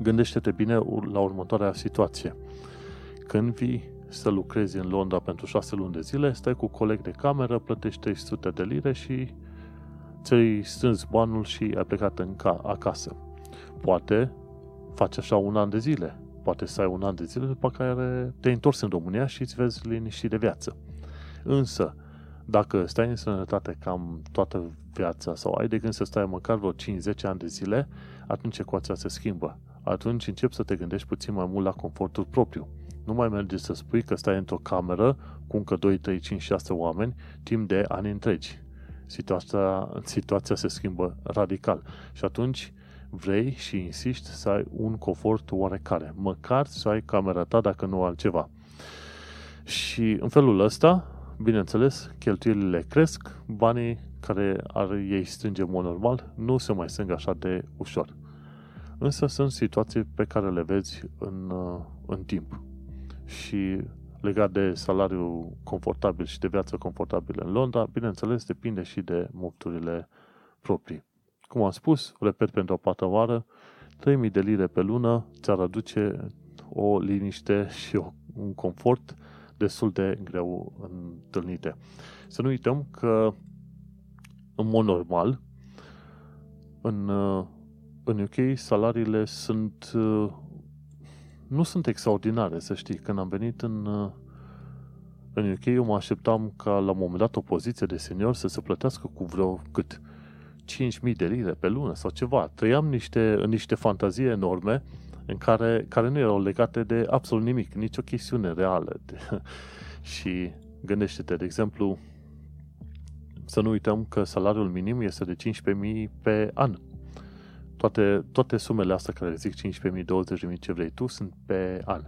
Gândește-te bine la următoarea situație. Când vii să lucrezi în Londra pentru 6 luni de zile, stai cu coleg de cameră, plătești 300 de lire și ți-ai strâns banul și ai plecat în ca, acasă. Poate faci așa un an de zile. Poate să ai un an de zile, după care te întors în România și îți vezi liniștit de viață. Însă, dacă stai în sănătate cam toată viața sau ai de gând să stai măcar vreo 5-10 ani de zile, atunci ecuația se schimbă. Atunci începi să te gândești puțin mai mult la confortul propriu. Nu mai merge să spui că stai într-o cameră cu încă 2, 3, 5, 6 oameni timp de ani întregi. Situația, situația se schimbă radical. Și atunci vrei și insisti să ai un confort oarecare. Măcar să ai camera ta dacă nu altceva. Și în felul ăsta, bineînțeles, cheltuielile cresc, banii care ar ei strânge în mod normal nu se mai strâng așa de ușor. Însă sunt situații pe care le vezi în, în timp. Și legat de salariu confortabil și de viață confortabilă în Londra, bineînțeles, depinde și de mofturile proprii. Cum am spus, repet pentru o pată oară, 3000 de lire pe lună ți-ar aduce o liniște și un confort destul de greu întâlnite. Să nu uităm că, în mod normal, în, în UK salariile sunt nu sunt extraordinare, să știi. Când am venit în, în UK, eu mă așteptam ca la un moment dat o poziție de senior să se plătească cu vreo cât 5.000 de lire pe lună sau ceva. Trăiam niște, în niște fantazii enorme în care, care nu erau legate de absolut nimic, nicio chestiune reală. De, și gândește-te, de exemplu, să nu uităm că salariul minim este de 15.000 pe an. Toate, toate sumele astea care zic 15.000, 20.000, ce vrei tu, sunt pe an.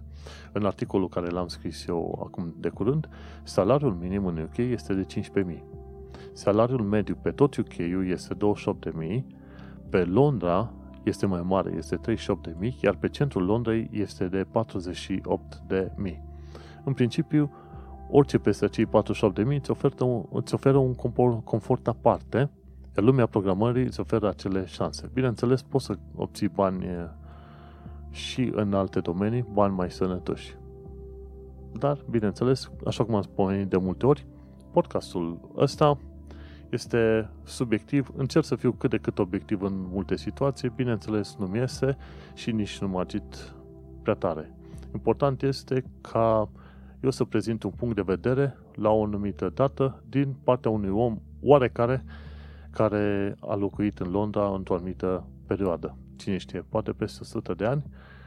În articolul care l-am scris eu acum de curând, salariul minim în UK este de 15.000. Salariul mediu pe tot UK-ul este 28.000, pe Londra este mai mare, este 38.000, iar pe centrul Londrei este de 48.000. În principiu, orice peste cei 48.000 îți oferă, un, îți oferă un confort aparte, iar lumea programării îți oferă acele șanse. Bineînțeles, poți să obții bani și în alte domenii, bani mai sănătoși. Dar, bineînțeles, așa cum am spus de multe ori, podcastul ăsta este subiectiv, încerc să fiu cât de cât obiectiv în multe situații, bineînțeles nu-mi iese și nici nu mă agit prea tare. Important este ca eu să prezint un punct de vedere la o anumită dată din partea unui om oarecare care a locuit în Londra într-o anumită perioadă. Cine știe, poate peste 100 de ani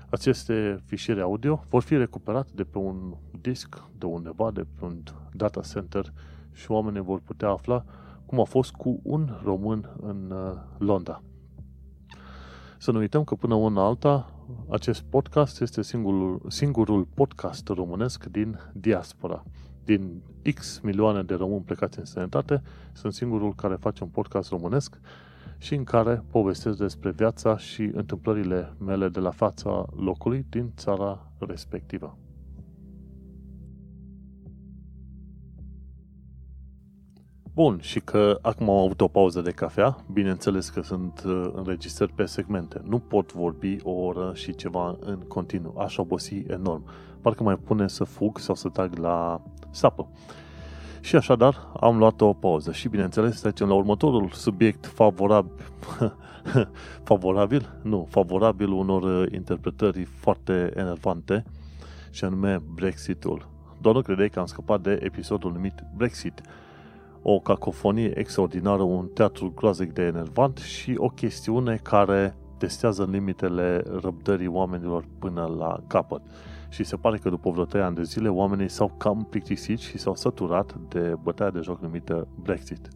Aceste fișiere audio vor fi recuperate de pe un disc de undeva, de pe un data center și oamenii vor putea afla cum a fost cu un român în uh, Londra. Să nu uităm că până una alta, acest podcast este singurul, singurul podcast românesc din diaspora. Din X milioane de români plecați în sănătate, sunt singurul care face un podcast românesc și în care povestesc despre viața și întâmplările mele de la fața locului din țara respectivă. Bun, și că acum am avut o pauză de cafea, bineînțeles că sunt uh, înregistrări pe segmente. Nu pot vorbi o oră și ceva în continuu. Aș obosi enorm. Parcă mai pune să fug sau să tag la sapă. Și așadar am luat o pauză și bineînțeles trecem la următorul subiect favorabil, favorabil? Nu, favorabil unor uh, interpretări foarte enervante și anume Brexitul. Doar nu credeai că am scăpat de episodul numit Brexit o cacofonie extraordinară, un teatru groaznic de enervant și o chestiune care testează limitele răbdării oamenilor până la capăt. Și se pare că după vreo 3 ani de zile oamenii s-au cam plictisit și s-au săturat de bătaia de joc numită Brexit.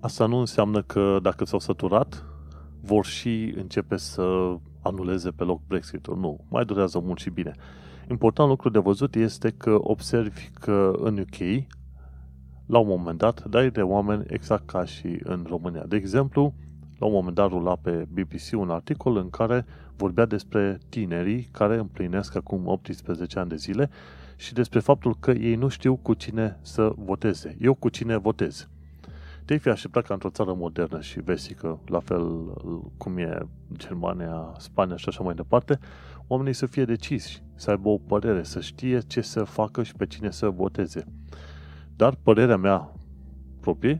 Asta nu înseamnă că dacă s-au săturat, vor și începe să anuleze pe loc Brexitul. Nu, mai durează mult și bine. Important lucru de văzut este că observi că în UK la un moment dat, dai de oameni exact ca și în România. De exemplu, la un moment dat rula pe BBC un articol în care vorbea despre tinerii care împlinesc acum 18 ani de zile și despre faptul că ei nu știu cu cine să voteze. Eu cu cine votez. Te-ai fi așteptat ca într-o țară modernă și vesică, la fel cum e Germania, Spania și așa mai departe, oamenii să fie deciși, să aibă o părere, să știe ce să facă și pe cine să voteze. Dar părerea mea proprie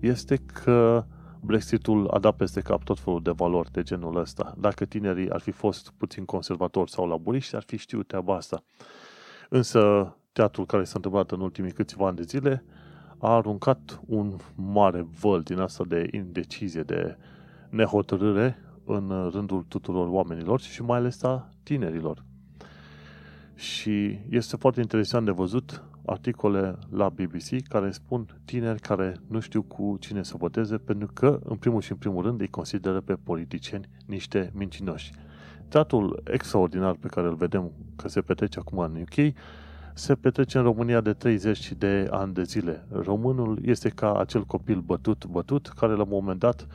este că Brexitul a dat peste cap tot felul de valori de genul ăsta. Dacă tinerii ar fi fost puțin conservatori sau laburiști, ar fi știut treaba asta. Însă teatrul care s-a întâmplat în ultimii câțiva ani de zile a aruncat un mare văl din asta de indecizie, de nehotărâre în rândul tuturor oamenilor și mai ales a tinerilor. Și este foarte interesant de văzut articole la BBC care spun tineri care nu știu cu cine să voteze pentru că, în primul și în primul rând, îi consideră pe politicieni niște mincinoși. Teatrul extraordinar pe care îl vedem că se petrece acum în UK se petrece în România de 30 de ani de zile. Românul este ca acel copil bătut, bătut, care la un moment dat,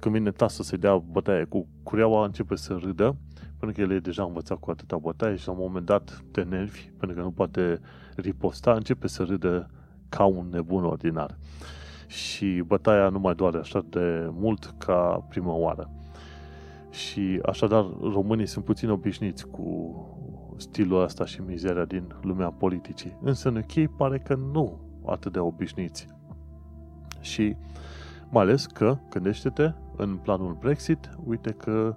când vine tasă să dea bătaie cu cureaua, începe să râdă, pentru că el e deja învățat cu atâta bătaie și la un moment dat te nervi, pentru că nu poate riposta, începe să râde ca un nebun ordinar. Și bătaia nu mai doare așa de mult ca prima oară. Și așadar românii sunt puțin obișnuiți cu stilul ăsta și mizeria din lumea politicii. Însă în UK pare că nu atât de obișnuiți. Și mai ales că, gândește-te, în planul Brexit, uite că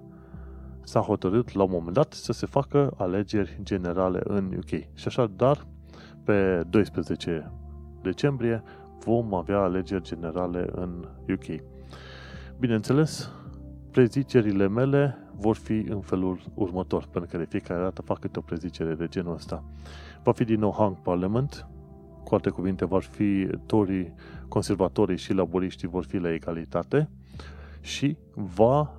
s-a hotărât la un moment dat să se facă alegeri generale în UK. Și așa, dar pe 12 decembrie vom avea alegeri generale în UK. Bineînțeles, prezicerile mele vor fi în felul următor, pentru că de fiecare dată fac câte o prezicere de genul ăsta. Va fi din nou Hung Parliament, cu alte cuvinte, vor fi Torii, conservatorii și laboriștii vor fi la egalitate și va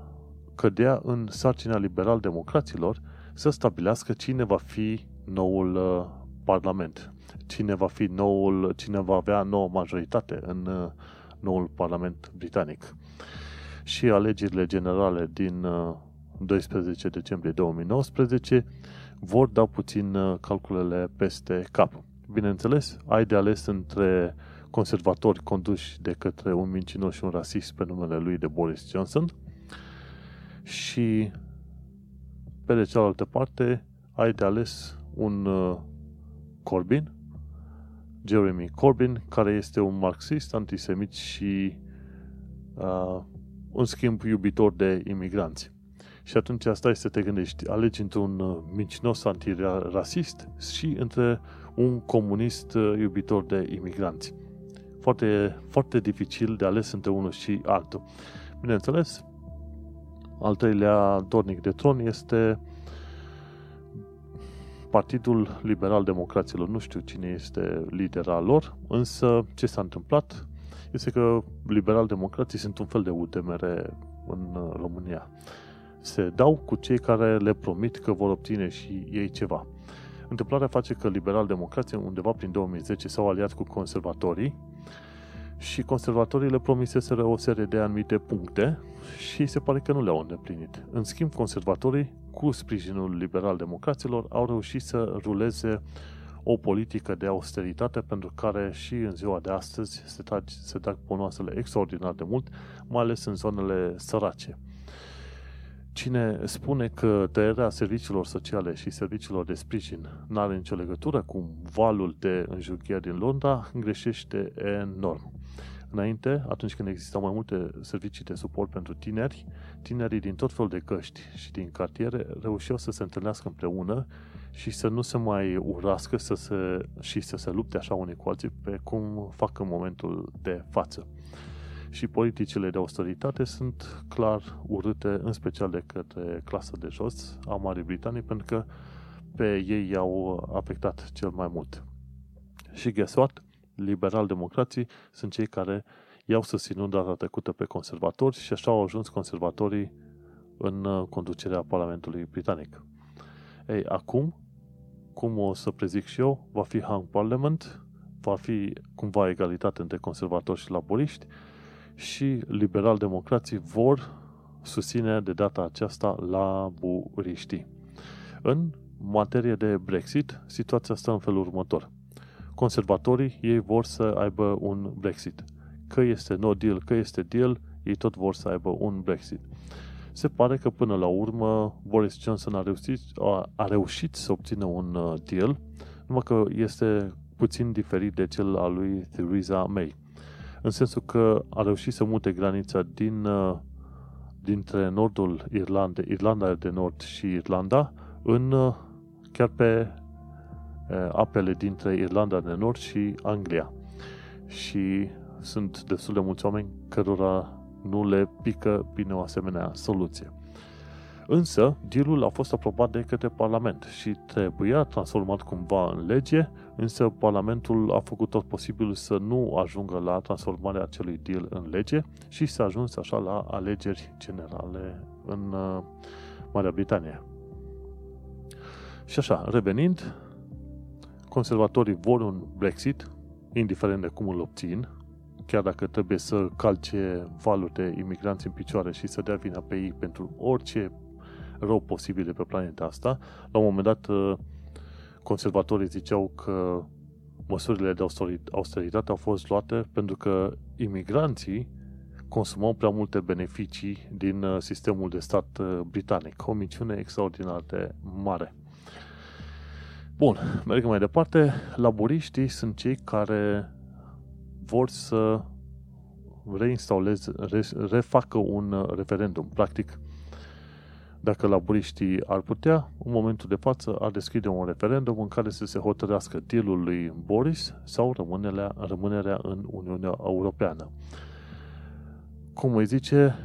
cădea în sarcina liberal-democraților să stabilească cine va fi noul uh, parlament, cine va fi noul, cine va avea nouă majoritate în uh, noul parlament britanic. Și alegerile generale din 12 uh, decembrie 2019 vor da puțin calculele peste cap. Bineînțeles, ai de ales între conservatori conduși de către un mincinos și un rasist pe numele lui de Boris Johnson și pe de cealaltă parte ai de ales un uh, Corbyn, Jeremy Corbyn, care este un marxist, antisemit și uh, un schimb iubitor de imigranți. Și atunci asta este să te gândești, alegi între un uh, mincinos antirasist și între un comunist uh, iubitor de imigranți. Foarte, foarte dificil de ales între unul și altul. Bineînțeles, al treilea dornic de tron este Partidul Liberal Democraților. Nu știu cine este lidera lor, însă ce s-a întâmplat este că Liberal Democrații sunt un fel de UDMR în uh, România. Se dau cu cei care le promit că vor obține și ei ceva. Întâmplarea face că Liberal Democrații undeva prin 2010 s-au aliat cu conservatorii și conservatorii le promiseseră o serie de anumite puncte și se pare că nu le-au îndeplinit. În schimb, conservatorii, cu sprijinul liberal-democraților, au reușit să ruleze o politică de austeritate pentru care și în ziua de astăzi se trag, se trag ponoasele extraordinar de mult, mai ales în zonele sărace. Cine spune că tăierea serviciilor sociale și serviciilor de sprijin nu are nicio legătură cu valul de înjughieri din Londra, greșește enorm. Înainte, atunci când existau mai multe servicii de suport pentru tineri, tinerii din tot felul de căști și din cartiere reușeau să se întâlnească împreună și să nu se mai urască să se, și să se lupte așa unii cu alții pe cum fac în momentul de față. Și politicile de austeritate sunt clar urâte, în special de către clasa de jos a Marii Britanii, pentru că pe ei i-au afectat cel mai mult. Și guess what? Liberal-democrații sunt cei care i-au susținut data trecută pe conservatori și așa au ajuns conservatorii în uh, conducerea Parlamentului Britanic. Ei, acum, cum o să prezic și eu, va fi hung parliament, va fi cumva egalitate între conservatori și laboriști și liberal-democrații vor susține de data aceasta laburiștii. În materie de Brexit, situația stă în felul următor – conservatorii, ei vor să aibă un Brexit. Că este no deal, că este deal, ei tot vor să aibă un Brexit. Se pare că până la urmă Boris Johnson a reușit, a, a reușit să obțină un uh, deal, numai că este puțin diferit de cel al lui Theresa May. În sensul că a reușit să mute granița din, uh, dintre nordul Irlandei, Irlanda de Nord și Irlanda, în, uh, chiar pe apele dintre Irlanda de Nord și Anglia. Și sunt destul de mulți oameni cărora nu le pică bine o asemenea soluție. Însă, dealul a fost aprobat de către Parlament și trebuia transformat cumva în lege, însă Parlamentul a făcut tot posibil să nu ajungă la transformarea acelui deal în lege și s-a ajuns așa la alegeri generale în Marea Britanie. Și așa, revenind, conservatorii vor un Brexit, indiferent de cum îl obțin, chiar dacă trebuie să calce valuri de imigranți în picioare și să dea vina pe ei pentru orice rău posibil de pe planeta asta. La un moment dat, uh, conservatorii ziceau că măsurile de austeritate au fost luate pentru că imigranții consumau prea multe beneficii din uh, sistemul de stat uh, britanic. O minciune extraordinar de mare. Bun, mergem mai departe. Laburiștii sunt cei care vor să reinstaleze, refacă un referendum. Practic, dacă laburiștii ar putea, în momentul de față, ar deschide un referendum în care să se hotărească dealul lui Boris sau rămânerea, rămânerea în Uniunea Europeană. Cum îi zice,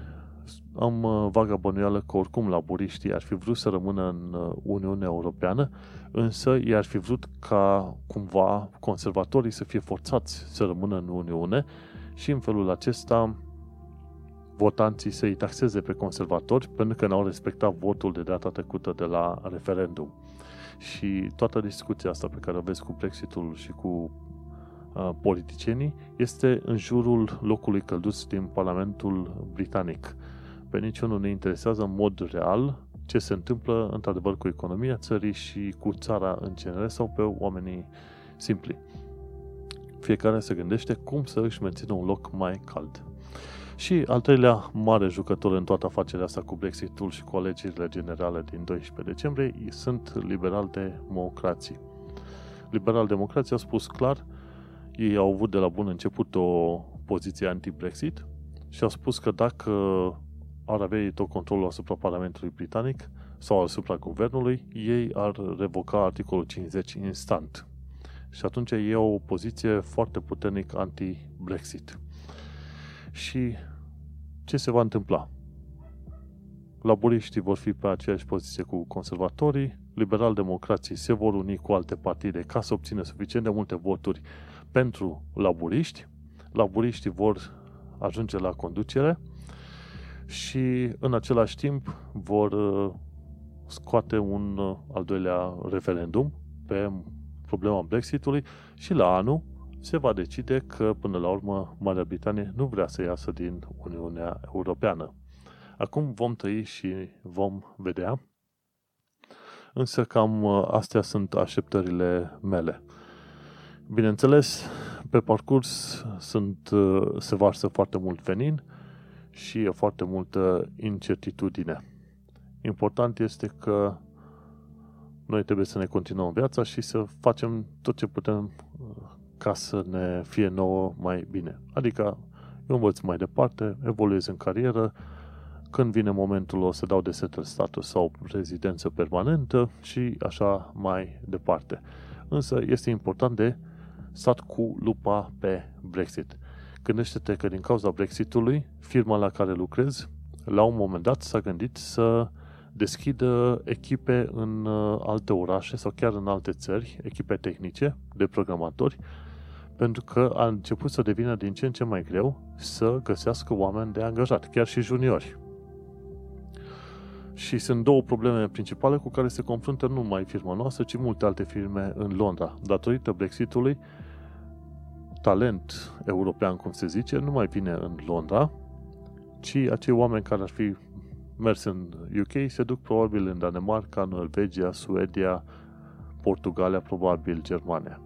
am uh, vaga bănuială că oricum laburiștii ar fi vrut să rămână în uh, Uniunea Europeană, însă ei ar fi vrut ca cumva conservatorii să fie forțați să rămână în Uniune și în felul acesta votanții să-i taxeze pe conservatori pentru că n-au respectat votul de data trecută de la referendum. Și toată discuția asta pe care o vezi cu Brexitul și cu uh, politicienii este în jurul locului călduț din Parlamentul Britanic pe niciunul ne interesează în mod real ce se întâmplă într-adevăr cu economia țării și cu țara în general sau pe oamenii simpli. Fiecare se gândește cum să își mențină un loc mai cald. Și al treilea mare jucător în toată afacerea asta cu Brexitul și cu alegerile generale din 12 decembrie sunt liberal-democrații. Liberal-democrații au spus clar, ei au avut de la bun început o poziție anti-Brexit și au spus că dacă ar avea tot controlul asupra Parlamentului Britanic sau asupra guvernului, ei ar revoca articolul 50 instant. Și atunci ei au o poziție foarte puternic anti-Brexit. Și ce se va întâmpla? Laburiștii vor fi pe aceeași poziție cu conservatorii, liberal-democrații se vor uni cu alte partide ca să obțină suficient de multe voturi pentru laburiști, laburiștii vor ajunge la conducere și în același timp vor uh, scoate un uh, al doilea referendum pe problema Brexitului și la anul se va decide că până la urmă Marea Britanie nu vrea să iasă din Uniunea Europeană. Acum vom trăi și vom vedea. Însă cam uh, astea sunt așteptările mele. Bineînțeles, pe parcurs sunt, uh, se varsă foarte mult venin și e foarte multă incertitudine. Important este că noi trebuie să ne continuăm viața și să facem tot ce putem uh, ca să ne fie nouă mai bine. Adică eu învăț mai departe, evoluez în carieră, când vine momentul o să dau de settle status sau rezidență permanentă și așa mai departe. Însă este important de stat cu lupa pe Brexit. Gândește-te că din cauza Brexitului, firma la care lucrez, la un moment dat s-a gândit să deschidă echipe în uh, alte orașe sau chiar în alte țări, echipe tehnice de programatori, pentru că a început să devină din ce în ce mai greu să găsească oameni de angajat, chiar și juniori. Și sunt două probleme principale cu care se confruntă nu numai firma noastră, ci multe alte firme în Londra. Datorită Brexitului, talent european, cum se zice, nu mai vine în Londra, ci acei oameni care ar fi mers în UK se duc probabil în Danemarca, Norvegia, Suedia, Portugalia, probabil Germania.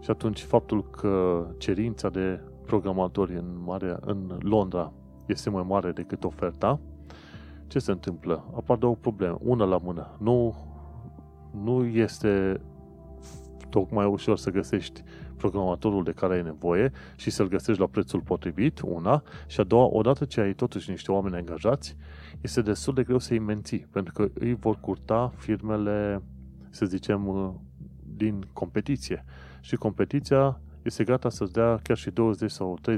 Și atunci faptul că cerința de programatori în, mare, în Londra este mai mare decât oferta, ce se întâmplă? Apar două probleme. Una la mână. Nu, nu este tocmai ușor să găsești programatorul de care ai nevoie și să-l găsești la prețul potrivit, una, și a doua, odată ce ai totuși niște oameni angajați, este destul de greu să-i menții, pentru că îi vor curta firmele, să zicem, din competiție. Și competiția este gata să-ți dea chiar și 20 sau 30%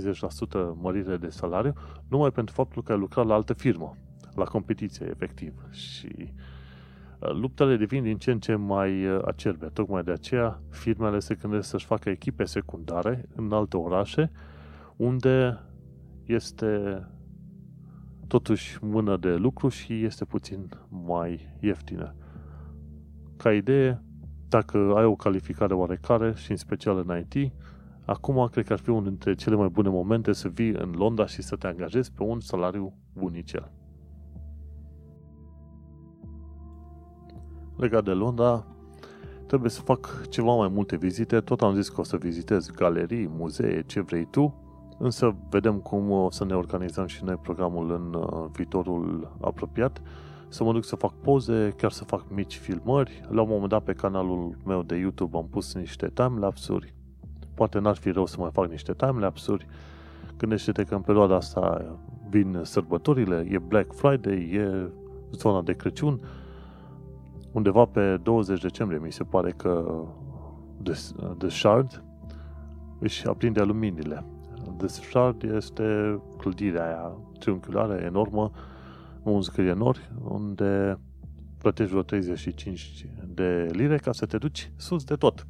mărire de salariu, numai pentru faptul că ai lucrat la altă firmă la competiție, efectiv. Și uh, luptele devin din ce în ce mai uh, acerbe. Tocmai de aceea firmele se gândesc să-și facă echipe secundare în alte orașe unde este totuși mână de lucru și este puțin mai ieftină. Ca idee, dacă ai o calificare oarecare și în special în IT, acum cred că ar fi unul dintre cele mai bune momente să vii în Londra și să te angajezi pe un salariu bunicel. Legat de Londra, trebuie să fac ceva mai multe vizite. Tot am zis că o să vizitez galerii, muzee, ce vrei tu, însă vedem cum o să ne organizăm și noi programul în uh, viitorul apropiat. Să mă duc să fac poze, chiar să fac mici filmări. La un moment dat pe canalul meu de YouTube am pus niște timelapse-uri. Poate n-ar fi rău să mai fac niște timelapse-uri. Gândește-te că în perioada asta vin sărbătorile, e Black Friday, e zona de Crăciun, undeva pe 20 decembrie, mi se pare că The, The Shard își aprinde aluminiile. The Shard este clădirea aia triunghiulară, enormă, un nori, unde plătești vreo 35 de lire ca să te duci sus de tot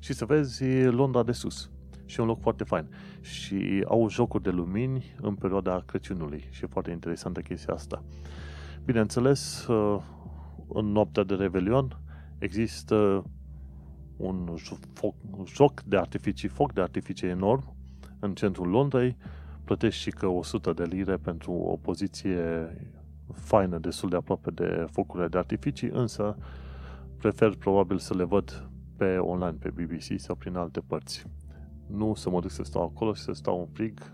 și să vezi Londra de sus. Și e un loc foarte fain. Și au jocuri de lumini în perioada Crăciunului și e foarte interesantă chestia asta. Bineînțeles, în noaptea de Revelion există un foc, un joc de artificii, foc de artificii enorm în centrul Londrei, plătești și că 100 de lire pentru o poziție faină, destul de aproape de focurile de artificii, însă prefer probabil să le văd pe online, pe BBC sau prin alte părți. Nu să mă duc să stau acolo și să stau în frig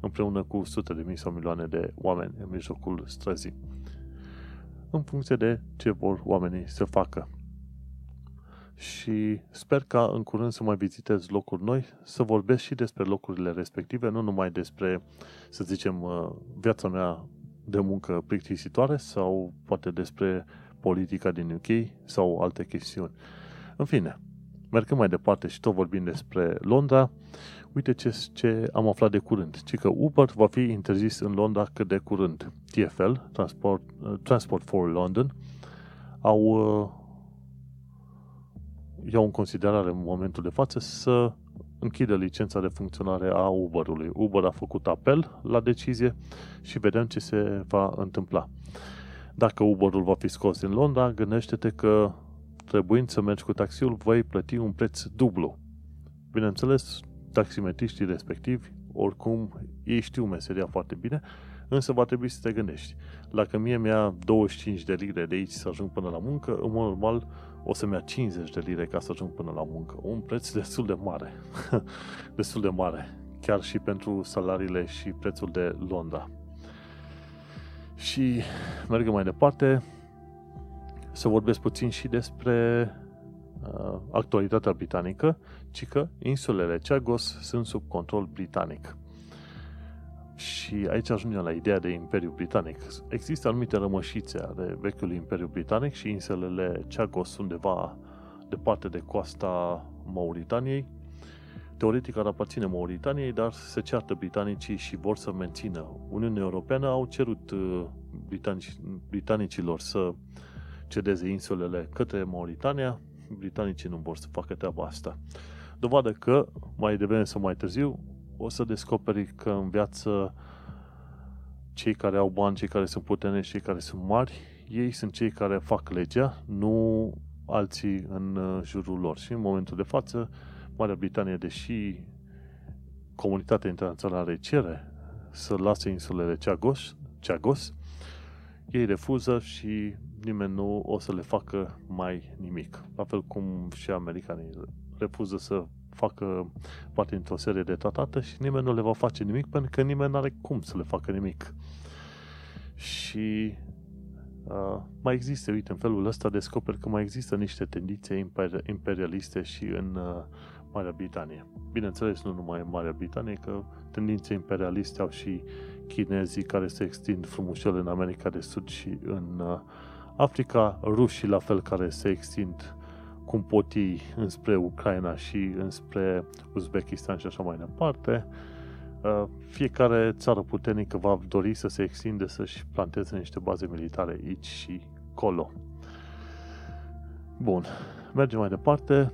împreună cu sute de mii sau milioane de oameni în mijlocul străzii în funcție de ce vor oamenii să facă. Și sper ca în curând să mai vizitez locuri noi, să vorbesc și despre locurile respective, nu numai despre, să zicem, uh, viața mea de muncă plictisitoare sau poate despre politica din UK sau alte chestiuni. În fine, mergând mai departe și tot vorbim despre Londra, uite ce, ce am aflat de curând, ci că Uber va fi interzis în Londra cât de curând. TFL, Transport, uh, Transport for London, au uh, iau în considerare în momentul de față să închidă licența de funcționare a Uber-ului. Uber a făcut apel la decizie și vedem ce se va întâmpla. Dacă Uber-ul va fi scos din Londra, gândește-te că trebuind să mergi cu taxiul, vei plăti un preț dublu. Bineînțeles, taximetriștii respectivi, oricum, ei știu meseria foarte bine, însă va trebui să te gândești. Dacă mie mi-a 25 de lire de aici să ajung până la muncă, în mod normal o să-mi ia 50 de lire ca să ajung până la muncă. Un preț destul de mare. destul de mare. Chiar și pentru salariile și prețul de Londra. Și mergem mai departe să vorbesc puțin și despre uh, actualitatea britanică, ci că insulele Chagos sunt sub control britanic. Și aici ajungem la ideea de Imperiu Britanic. Există anumite rămășițe ale vechiului Imperiu Britanic și insulele Chagos undeva departe de coasta Mauritaniei. Teoretic ar aparține Mauritaniei, dar se ceartă britanicii și vor să mențină. Uniunea Europeană au cerut uh, britanici, britanicilor să cedeze insulele către Mauritania. Britanicii nu vor să facă treaba asta. Dovadă că, mai devreme sau mai târziu, o să descoperi că în viață cei care au bani, cei care sunt puternici, cei care sunt mari, ei sunt cei care fac legea, nu alții în uh, jurul lor. Și în momentul de față, Marea Britanie, deși comunitatea internațională cere să lase insulele Chagos, Chagos, ei refuză și nimeni nu o să le facă mai nimic. La fel cum și americanii refuză să facă parte într-o serie de tratate și nimeni nu le va face nimic pentru că nimeni nu are cum să le facă nimic. Și uh, mai există, uite, în felul ăsta descoper că mai există niște tendințe imperialiste și în uh, Marea Britanie. Bineînțeles, nu numai în Marea Britanie, că tendințe imperialiste au și chinezii care se extind frumușel în America de Sud și în uh, Africa, rușii la fel care se extind cum pot ei înspre Ucraina și înspre Uzbekistan și așa mai departe. Uh, fiecare țară puternică va dori să se extinde, să-și planteze niște baze militare aici și colo. Bun, mergem mai departe.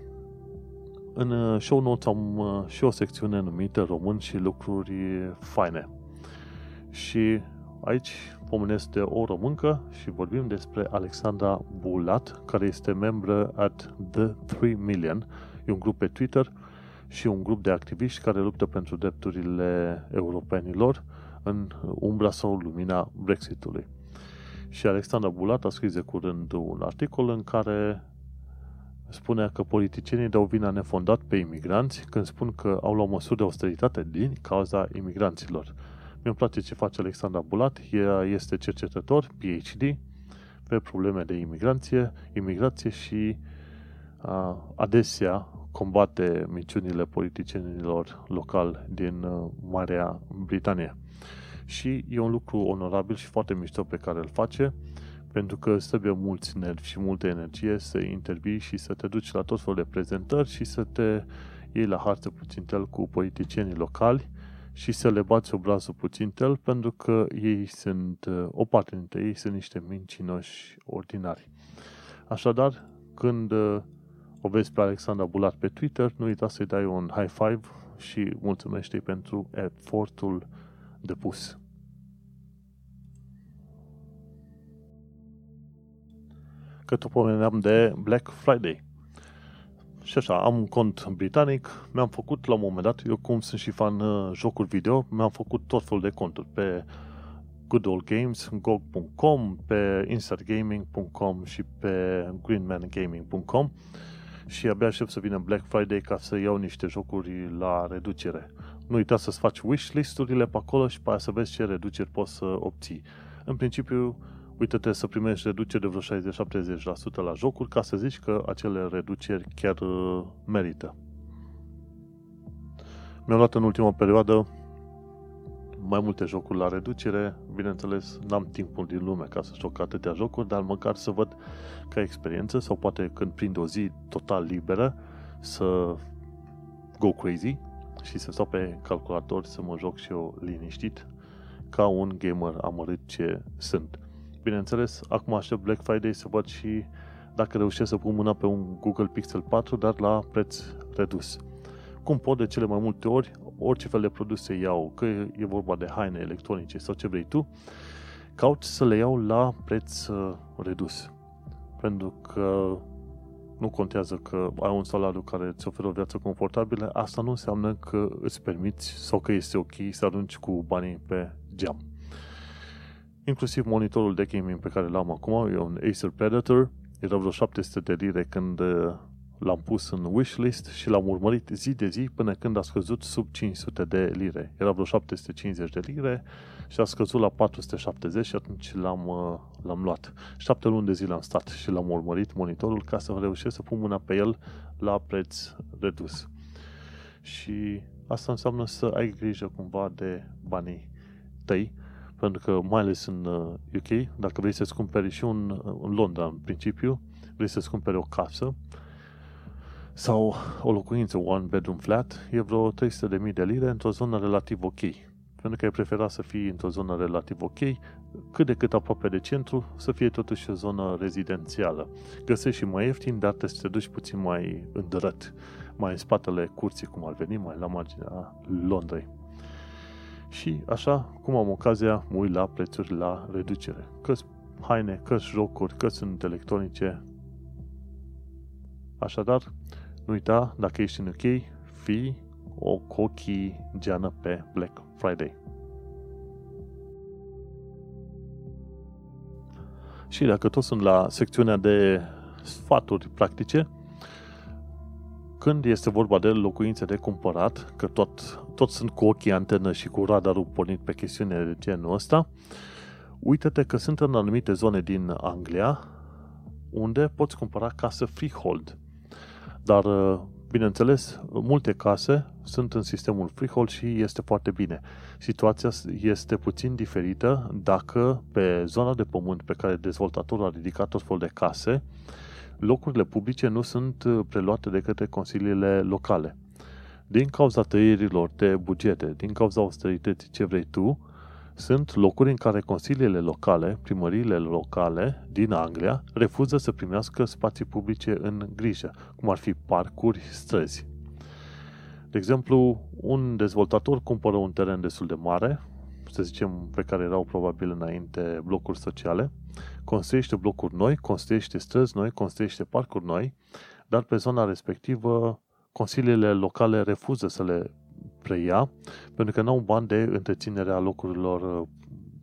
În uh, show notes am uh, și o secțiune numită Român și lucruri faine. Și aici pomenesc de o româncă și vorbim despre Alexandra Bulat, care este membră at The 3 Million, e un grup pe Twitter și un grup de activiști care luptă pentru drepturile europenilor în umbra sau lumina Brexitului. Și Alexandra Bulat a scris de curând un articol în care spunea că politicienii dau vina nefondat pe imigranți când spun că au luat măsuri de austeritate din cauza imigranților mi-mi place ce face Alexandra Bulat, ea este cercetător, PhD, pe probleme de imigrație, imigrație și a, adesea combate minciunile politicienilor locali din uh, Marea Britanie. Și e un lucru onorabil și foarte mișto pe care îl face, pentru că îți trebuie mulți nervi și multă energie să intervii și să te duci la tot felul de prezentări și să te iei la harță puțin cu politicienii locali și să le bați obrazul puțin tel, pentru că ei sunt, uh, o parte dintre ei sunt niște mincinoși ordinari. Așadar, când uh, o vezi pe Alexandra Bulat pe Twitter, nu uita să-i dai un high five și mulțumește pentru efortul depus. Că tot pomeneam de Black Friday. Și așa, am un cont britanic, mi-am făcut la un moment dat, eu cum sunt și fan uh, jocuri video, mi-am făcut tot felul de conturi pe Good Old Games, GOG.com, pe InsertGaming.com și pe GreenManGaming.com și abia aștept să vină Black Friday ca să iau niște jocuri la reducere. Nu uita să-ți faci wishlist-urile pe acolo și pe aia să vezi ce reduceri poți să obții. În principiu, uite-te să primești reduceri de vreo 60-70% la jocuri ca să zici că acele reduceri chiar uh, merită. Mi-am luat în ultima perioadă mai multe jocuri la reducere. Bineînțeles, n-am timpul din lume ca să joc atâtea jocuri, dar măcar să văd ca experiență sau poate când prind o zi total liberă să go crazy și să stau pe calculator să mă joc și eu liniștit ca un gamer amărât ce sunt. Bineînțeles, acum aștept Black Friday să văd și dacă reușesc să pun mâna pe un Google Pixel 4, dar la preț redus. Cum pot de cele mai multe ori, orice fel de produse iau, că e vorba de haine electronice sau ce vrei tu, caut să le iau la preț uh, redus. Pentru că nu contează că ai un salariu care îți oferă o viață confortabilă, asta nu înseamnă că îți permiți sau că este ok să arunci cu banii pe geam. Inclusiv monitorul de gaming pe care l-am acum, e un Acer Predator, era vreo 700 de lire când uh, l-am pus în wishlist și l-am urmărit zi de zi până când a scăzut sub 500 de lire. Era vreo 750 de lire și a scăzut la 470 și atunci l-am, uh, l-am luat. Șapte luni de zile am stat și l-am urmărit monitorul ca să reușesc să pun mâna pe el la preț redus. Și asta înseamnă să ai grijă cumva de banii tăi, pentru că mai ales în UK, uh, dacă vrei să-ți cumperi și un, uh, în Londra în principiu, vrei să-ți cumperi o casă sau o locuință, one bedroom flat, e vreo 300.000 de lire într-o zonă relativ ok pentru că ai preferat să fii într-o zonă relativ ok, cât de cât aproape de centru, să fie totuși o zonă rezidențială. Găsești și mai ieftin, dar te, te duci puțin mai îndărăt, mai în spatele curții, cum ar veni, mai la marginea Londrei. Și așa, cum am ocazia, mă uit la prețuri la reducere. Că haine, că jocuri, că sunt electronice. Așadar, nu uita, dacă ești în UK, fii o cochii geană pe Black Friday. Și dacă tot sunt la secțiunea de sfaturi practice, când este vorba de locuințe de cumpărat, că tot, tot sunt cu ochii antenă și cu radarul pornit pe chestiune de genul ăsta, uită-te că sunt în anumite zone din Anglia unde poți cumpăra casă freehold. Dar Bineînțeles, multe case sunt în sistemul freehold și este foarte bine. Situația este puțin diferită dacă pe zona de pământ pe care dezvoltatorul a ridicat tot felul de case, locurile publice nu sunt preluate de către consiliile locale. Din cauza tăierilor de bugete, din cauza austerității ce vrei tu, sunt locuri în care consiliile locale, primăriile locale din Anglia, refuză să primească spații publice în grijă, cum ar fi parcuri, străzi. De exemplu, un dezvoltator cumpără un teren destul de mare, să zicem, pe care erau probabil înainte blocuri sociale, construiește blocuri noi, construiește străzi noi, construiește parcuri noi, dar pe zona respectivă consiliile locale refuză să le preia, pentru că nu au bani de întreținere a locurilor uh,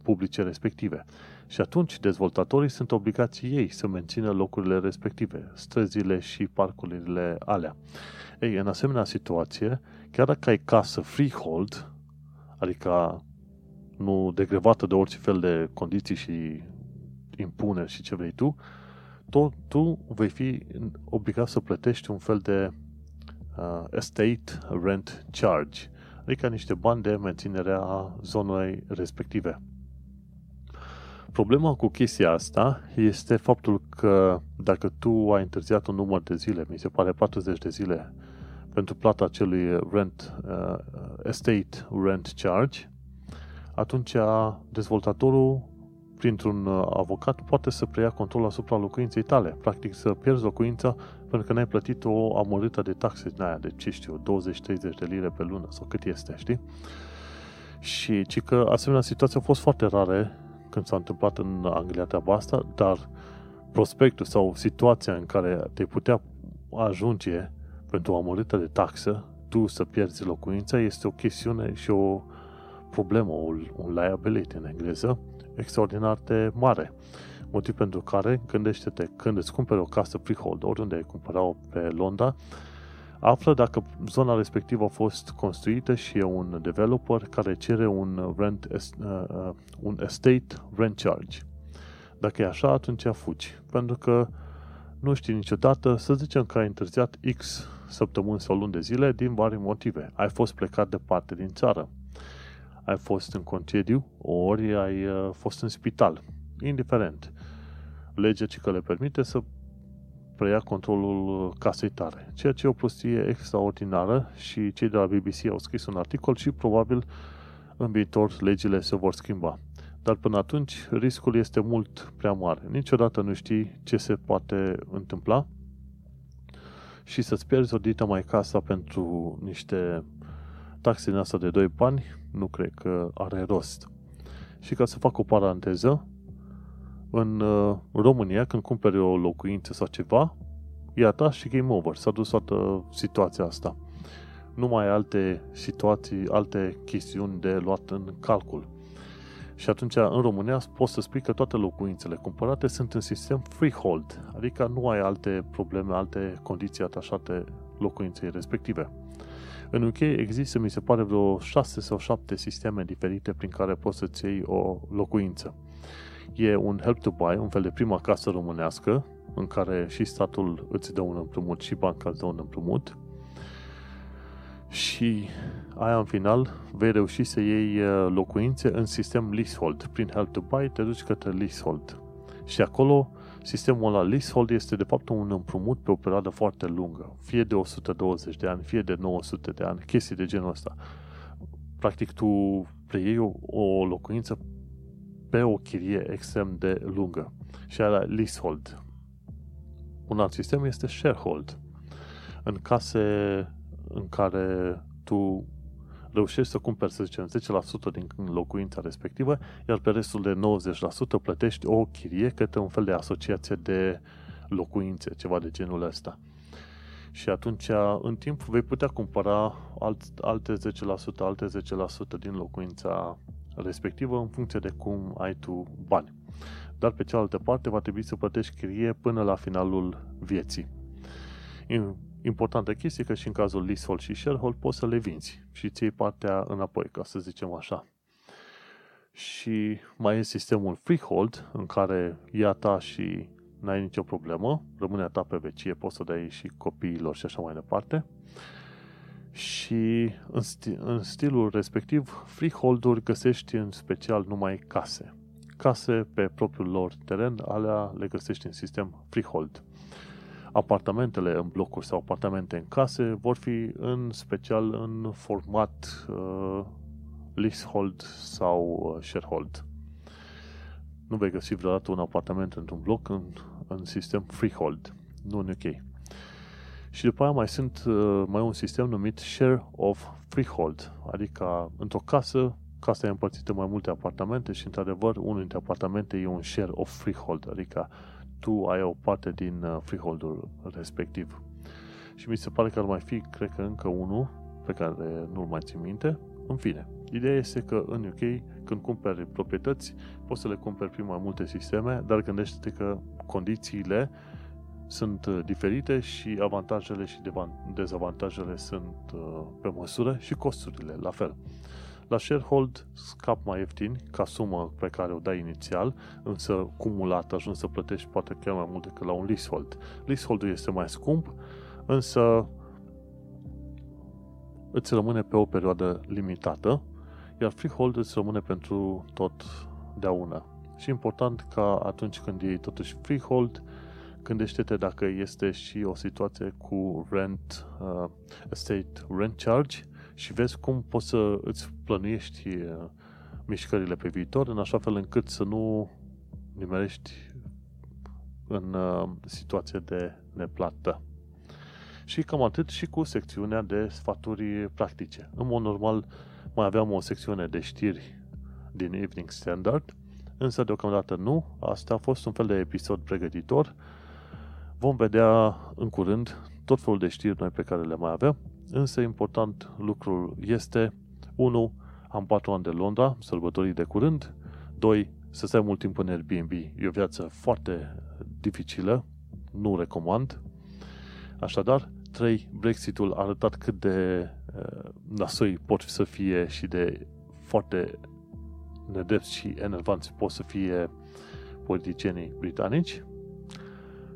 publice respective. Și atunci dezvoltatorii sunt obligați ei să mențină locurile respective, străzile și parcurile alea. Ei, în asemenea situație, chiar dacă ai casă freehold, adică nu degrevată de orice fel de condiții și impuneri și ce vrei tu, tot tu vei fi obligat să plătești un fel de uh, estate rent charge, adică niște bani de menținere a zonei respective. Problema cu chestia asta este faptul că dacă tu ai întârziat un număr de zile, mi se pare 40 de zile, pentru plata acelui rent, uh, estate rent charge, atunci dezvoltatorul, printr-un uh, avocat, poate să preia controlul asupra locuinței tale. Practic să pierzi locuința pentru că n-ai plătit o amărâtă de taxe din aia, de ce știu, 20-30 de lire pe lună sau cât este, știi? Și ci că asemenea situații au fost foarte rare când s-a întâmplat în Anglia treaba asta, dar prospectul sau situația în care te putea ajunge pentru o amărâtă de taxă, tu să pierzi locuința, este o chestiune și o problemă, un liability în engleză, extraordinar de mare. Motiv pentru care, gândește-te, când îți cumperi o casă freehold, oriunde ai cumpărat-o pe Londra, află dacă zona respectivă a fost construită și e un developer care cere un, rent, uh, uh, un estate rent charge. Dacă e așa, atunci fugi. Pentru că nu știi niciodată, să zicem că ai întârziat X săptămâni sau luni de zile din vari motive. Ai fost plecat departe din țară. Ai fost în concediu, ori ai uh, fost în spital. Indiferent legea ce că le permite să preia controlul casei tare. Ceea ce e o prostie extraordinară și cei de la BBC au scris un articol și probabil în viitor legile se vor schimba. Dar până atunci, riscul este mult prea mare. Niciodată nu știi ce se poate întâmpla și să-ți pierzi o dită mai casa pentru niște taxe din asta de 2 bani, nu cred că are rost. Și ca să fac o paranteză, în uh, România, când cumperi o locuință sau ceva, e a ta și game over. S-a dus toată situația asta. Nu mai ai alte situații, alte chestiuni de luat în calcul. Și atunci, în România, poți să spui că toate locuințele cumpărate sunt în sistem freehold, adică nu ai alte probleme, alte condiții atașate locuinței respective. În UK există, mi se pare, vreo 6 sau 7 sisteme diferite prin care poți să-ți iei o locuință. E un help to buy, un fel de prima casă românească, în care și statul îți dă un împrumut și banca îți dă un împrumut. Și aia în final vei reuși să iei uh, locuințe în sistem leasehold. Prin help to buy te duci către leasehold. Și acolo sistemul ăla leasehold este de fapt un împrumut pe o perioadă foarte lungă. Fie de 120 de ani, fie de 900 de ani, chestii de genul ăsta. Practic tu preiei o, o locuință pe o chirie extrem de lungă. Și aia leasehold. Un alt sistem este sharehold. În case în care tu reușești să cumperi, să zicem, 10% din locuința respectivă, iar pe restul de 90% plătești o chirie către un fel de asociație de locuințe, ceva de genul ăsta. Și atunci, în timp, vei putea cumpăra alt, alte 10%, alte 10% din locuința respectivă în funcție de cum ai tu bani. Dar pe cealaltă parte va trebui să plătești chirie până la finalul vieții. Importantă chestie că și în cazul leasehold și sharehold poți să le vinzi și ți partea înapoi, ca să zicem așa. Și mai e sistemul freehold, în care ia ta și n-ai nicio problemă, rămâne a ta pe vecie, poți să dai și copiilor și așa mai departe. Și în, sti- în stilul respectiv, freehold-uri găsești în special numai case. Case pe propriul lor teren, alea le găsești în sistem freehold apartamentele în blocuri sau apartamente în case vor fi în special în format uh, leasehold sau uh, sharehold. Nu vei găsi vreodată un apartament într-un bloc în, în sistem freehold, nu în UK. Și după aia mai sunt uh, mai un sistem numit share of freehold, adică într-o casă, casa e împărțită mai multe apartamente și într-adevăr unul dintre apartamente e un share of freehold, adică tu ai o parte din uh, freeholdul respectiv. Și mi se pare că ar mai fi, cred că încă unul, pe care nu-l mai țin minte. În fine, ideea este că în UK, când cumperi proprietăți, poți să le cumperi prin mai multe sisteme, dar gândește-te că condițiile sunt uh, diferite și avantajele și dezavantajele sunt uh, pe măsură și costurile la fel. La sharehold scap mai ieftin ca sumă pe care o dai inițial, însă cumulat ajungi să plătești poate chiar mai mult decât la un leasehold. Leaseholdul este mai scump, însă îți rămâne pe o perioadă limitată, iar freehold îți rămâne pentru tot una. Și important ca atunci când iei totuși freehold, gândește-te dacă este și o situație cu rent, uh, estate rent charge, și vezi cum poți să îți plănuiești uh, mișcările pe viitor în așa fel încât să nu nimerești în uh, situație de neplată. Și cam atât și cu secțiunea de sfaturi practice. În mod normal mai aveam o secțiune de știri din Evening Standard, însă deocamdată nu. Asta a fost un fel de episod pregătitor. Vom vedea în curând tot felul de știri noi pe care le mai avem Însă important lucrul este 1. Am 4 ani de Londra, sărbătorii de curând 2. Să stai mult timp în Airbnb. E o viață foarte dificilă, nu recomand. Așadar, 3. Brexitul a arătat cât de uh, nasoi pot să fie și de foarte nedrepți și enervanți pot să fie politicienii britanici.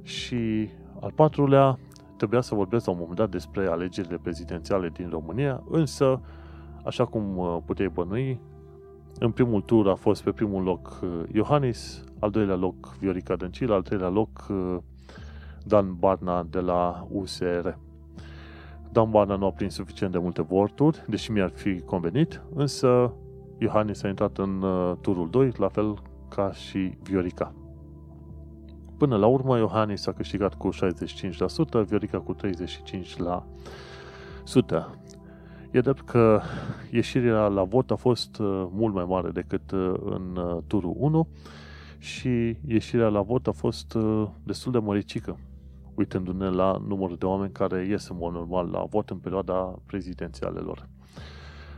Și al patrulea, Trebuia să vorbesc la un moment dat despre alegerile prezidențiale din România, însă, așa cum uh, puteai bănui, în primul tur a fost pe primul loc uh, Iohannis, al doilea loc Viorica Dăncilă, al treilea loc uh, Dan Barna de la USR. Dan Barna nu a prins suficient de multe voturi, deși mi-ar fi convenit, însă Iohannis a intrat în uh, turul 2, la fel ca și Viorica. Până la urmă, Iohannis a câștigat cu 65%, Viorica cu 35%. E drept că ieșirea la vot a fost uh, mult mai mare decât uh, în uh, turul 1 și ieșirea la vot a fost destul de măricică, uitându-ne la numărul de oameni care ies în mod normal la vot în perioada prezidențialelor.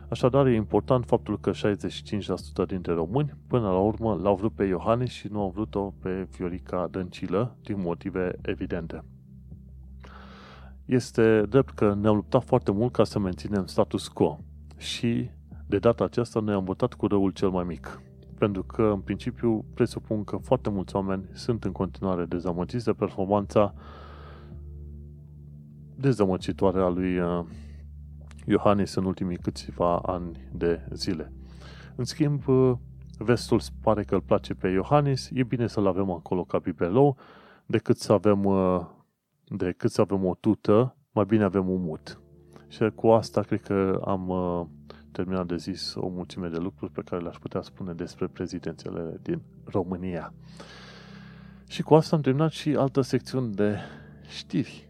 Așadar, e important faptul că 65% dintre români, până la urmă, l-au vrut pe Iohannis și nu au vrut-o pe Fiorica Dăncilă, din motive evidente. Este drept că ne-am luptat foarte mult ca să menținem status quo și de data aceasta ne-am votat cu răul cel mai mic. Pentru că, în principiu, presupun că foarte mulți oameni sunt în continuare dezamăgiți de performanța dezamăgitoare a lui uh, Iohannis în ultimii câțiva ani de zile. În schimb, uh, vestul pare că îl place pe Iohannis, e bine să-l avem acolo ca bibelou, decât să avem uh, decât să avem o tută, mai bine avem un mut. Și cu asta cred că am uh, terminat de zis o mulțime de lucruri pe care le-aș putea spune despre prezidențiale din România. Și cu asta am terminat și altă secțiune de știri.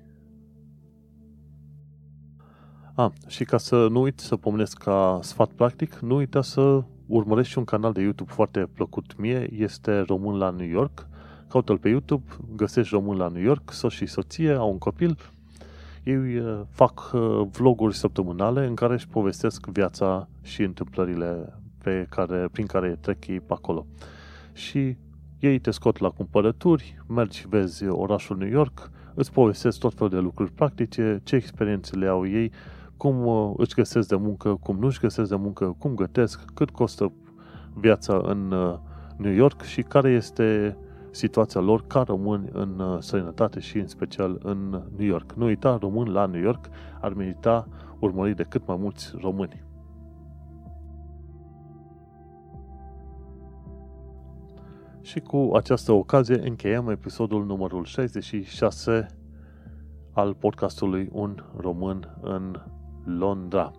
A, și ca să nu uit să pomenesc ca sfat practic, nu uita să urmărești și un canal de YouTube foarte plăcut mie, este Român la New York, Caută-l pe YouTube, găsești român la New York, soț și soție, au un copil. Ei uh, fac uh, vloguri săptămânale în care își povestesc viața și întâmplările pe care, prin care trec ei pe acolo. Și ei te scot la cumpărături, mergi, vezi orașul New York, îți povestesc tot felul de lucruri practice, ce experiențe le au ei, cum uh, își găsesc de muncă, cum nu își găsesc de muncă, cum gătesc, cât costă viața în New York și care este situația lor ca români în uh, străinătate și în special în New York. Nu uita, român la New York ar merita urmărit de cât mai mulți români. Și cu această ocazie încheiem episodul numărul 66 al podcastului Un Român în Londra.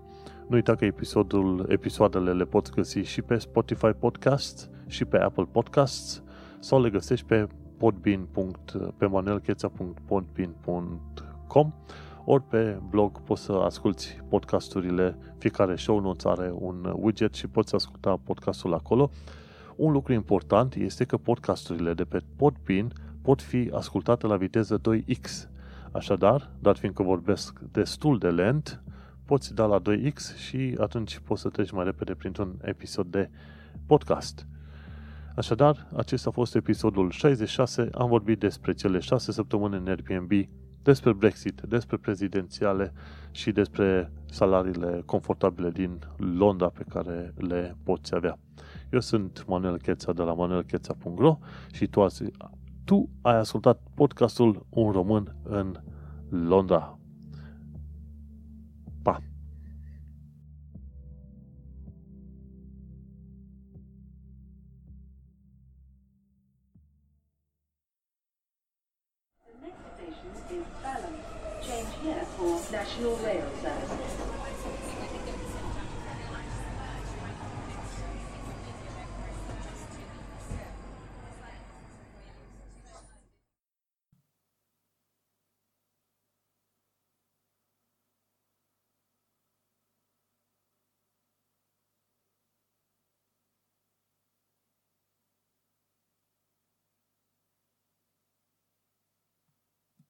Nu uita că episodul, episoadele le poți găsi și pe Spotify Podcasts și pe Apple Podcasts sau le găsești pe podbean. pe manuelcheța.podbean.com ori pe blog poți să asculti podcasturile, fiecare show notes are un widget și poți asculta podcastul acolo. Un lucru important este că podcasturile de pe Podbean pot fi ascultate la viteză 2x. Așadar, dat fiindcă vorbesc destul de lent, poți da la 2x și atunci poți să treci mai repede printr-un episod de podcast. Așadar, acesta a fost episodul 66. Am vorbit despre cele 6 săptămâni în Airbnb, despre Brexit, despre prezidențiale și despre salariile confortabile din Londra pe care le poți avea. Eu sunt Manuel Cheța de la manuelcheța.ro și tu, azi, tu ai ascultat podcastul Un Român în Londra. National Rail Service.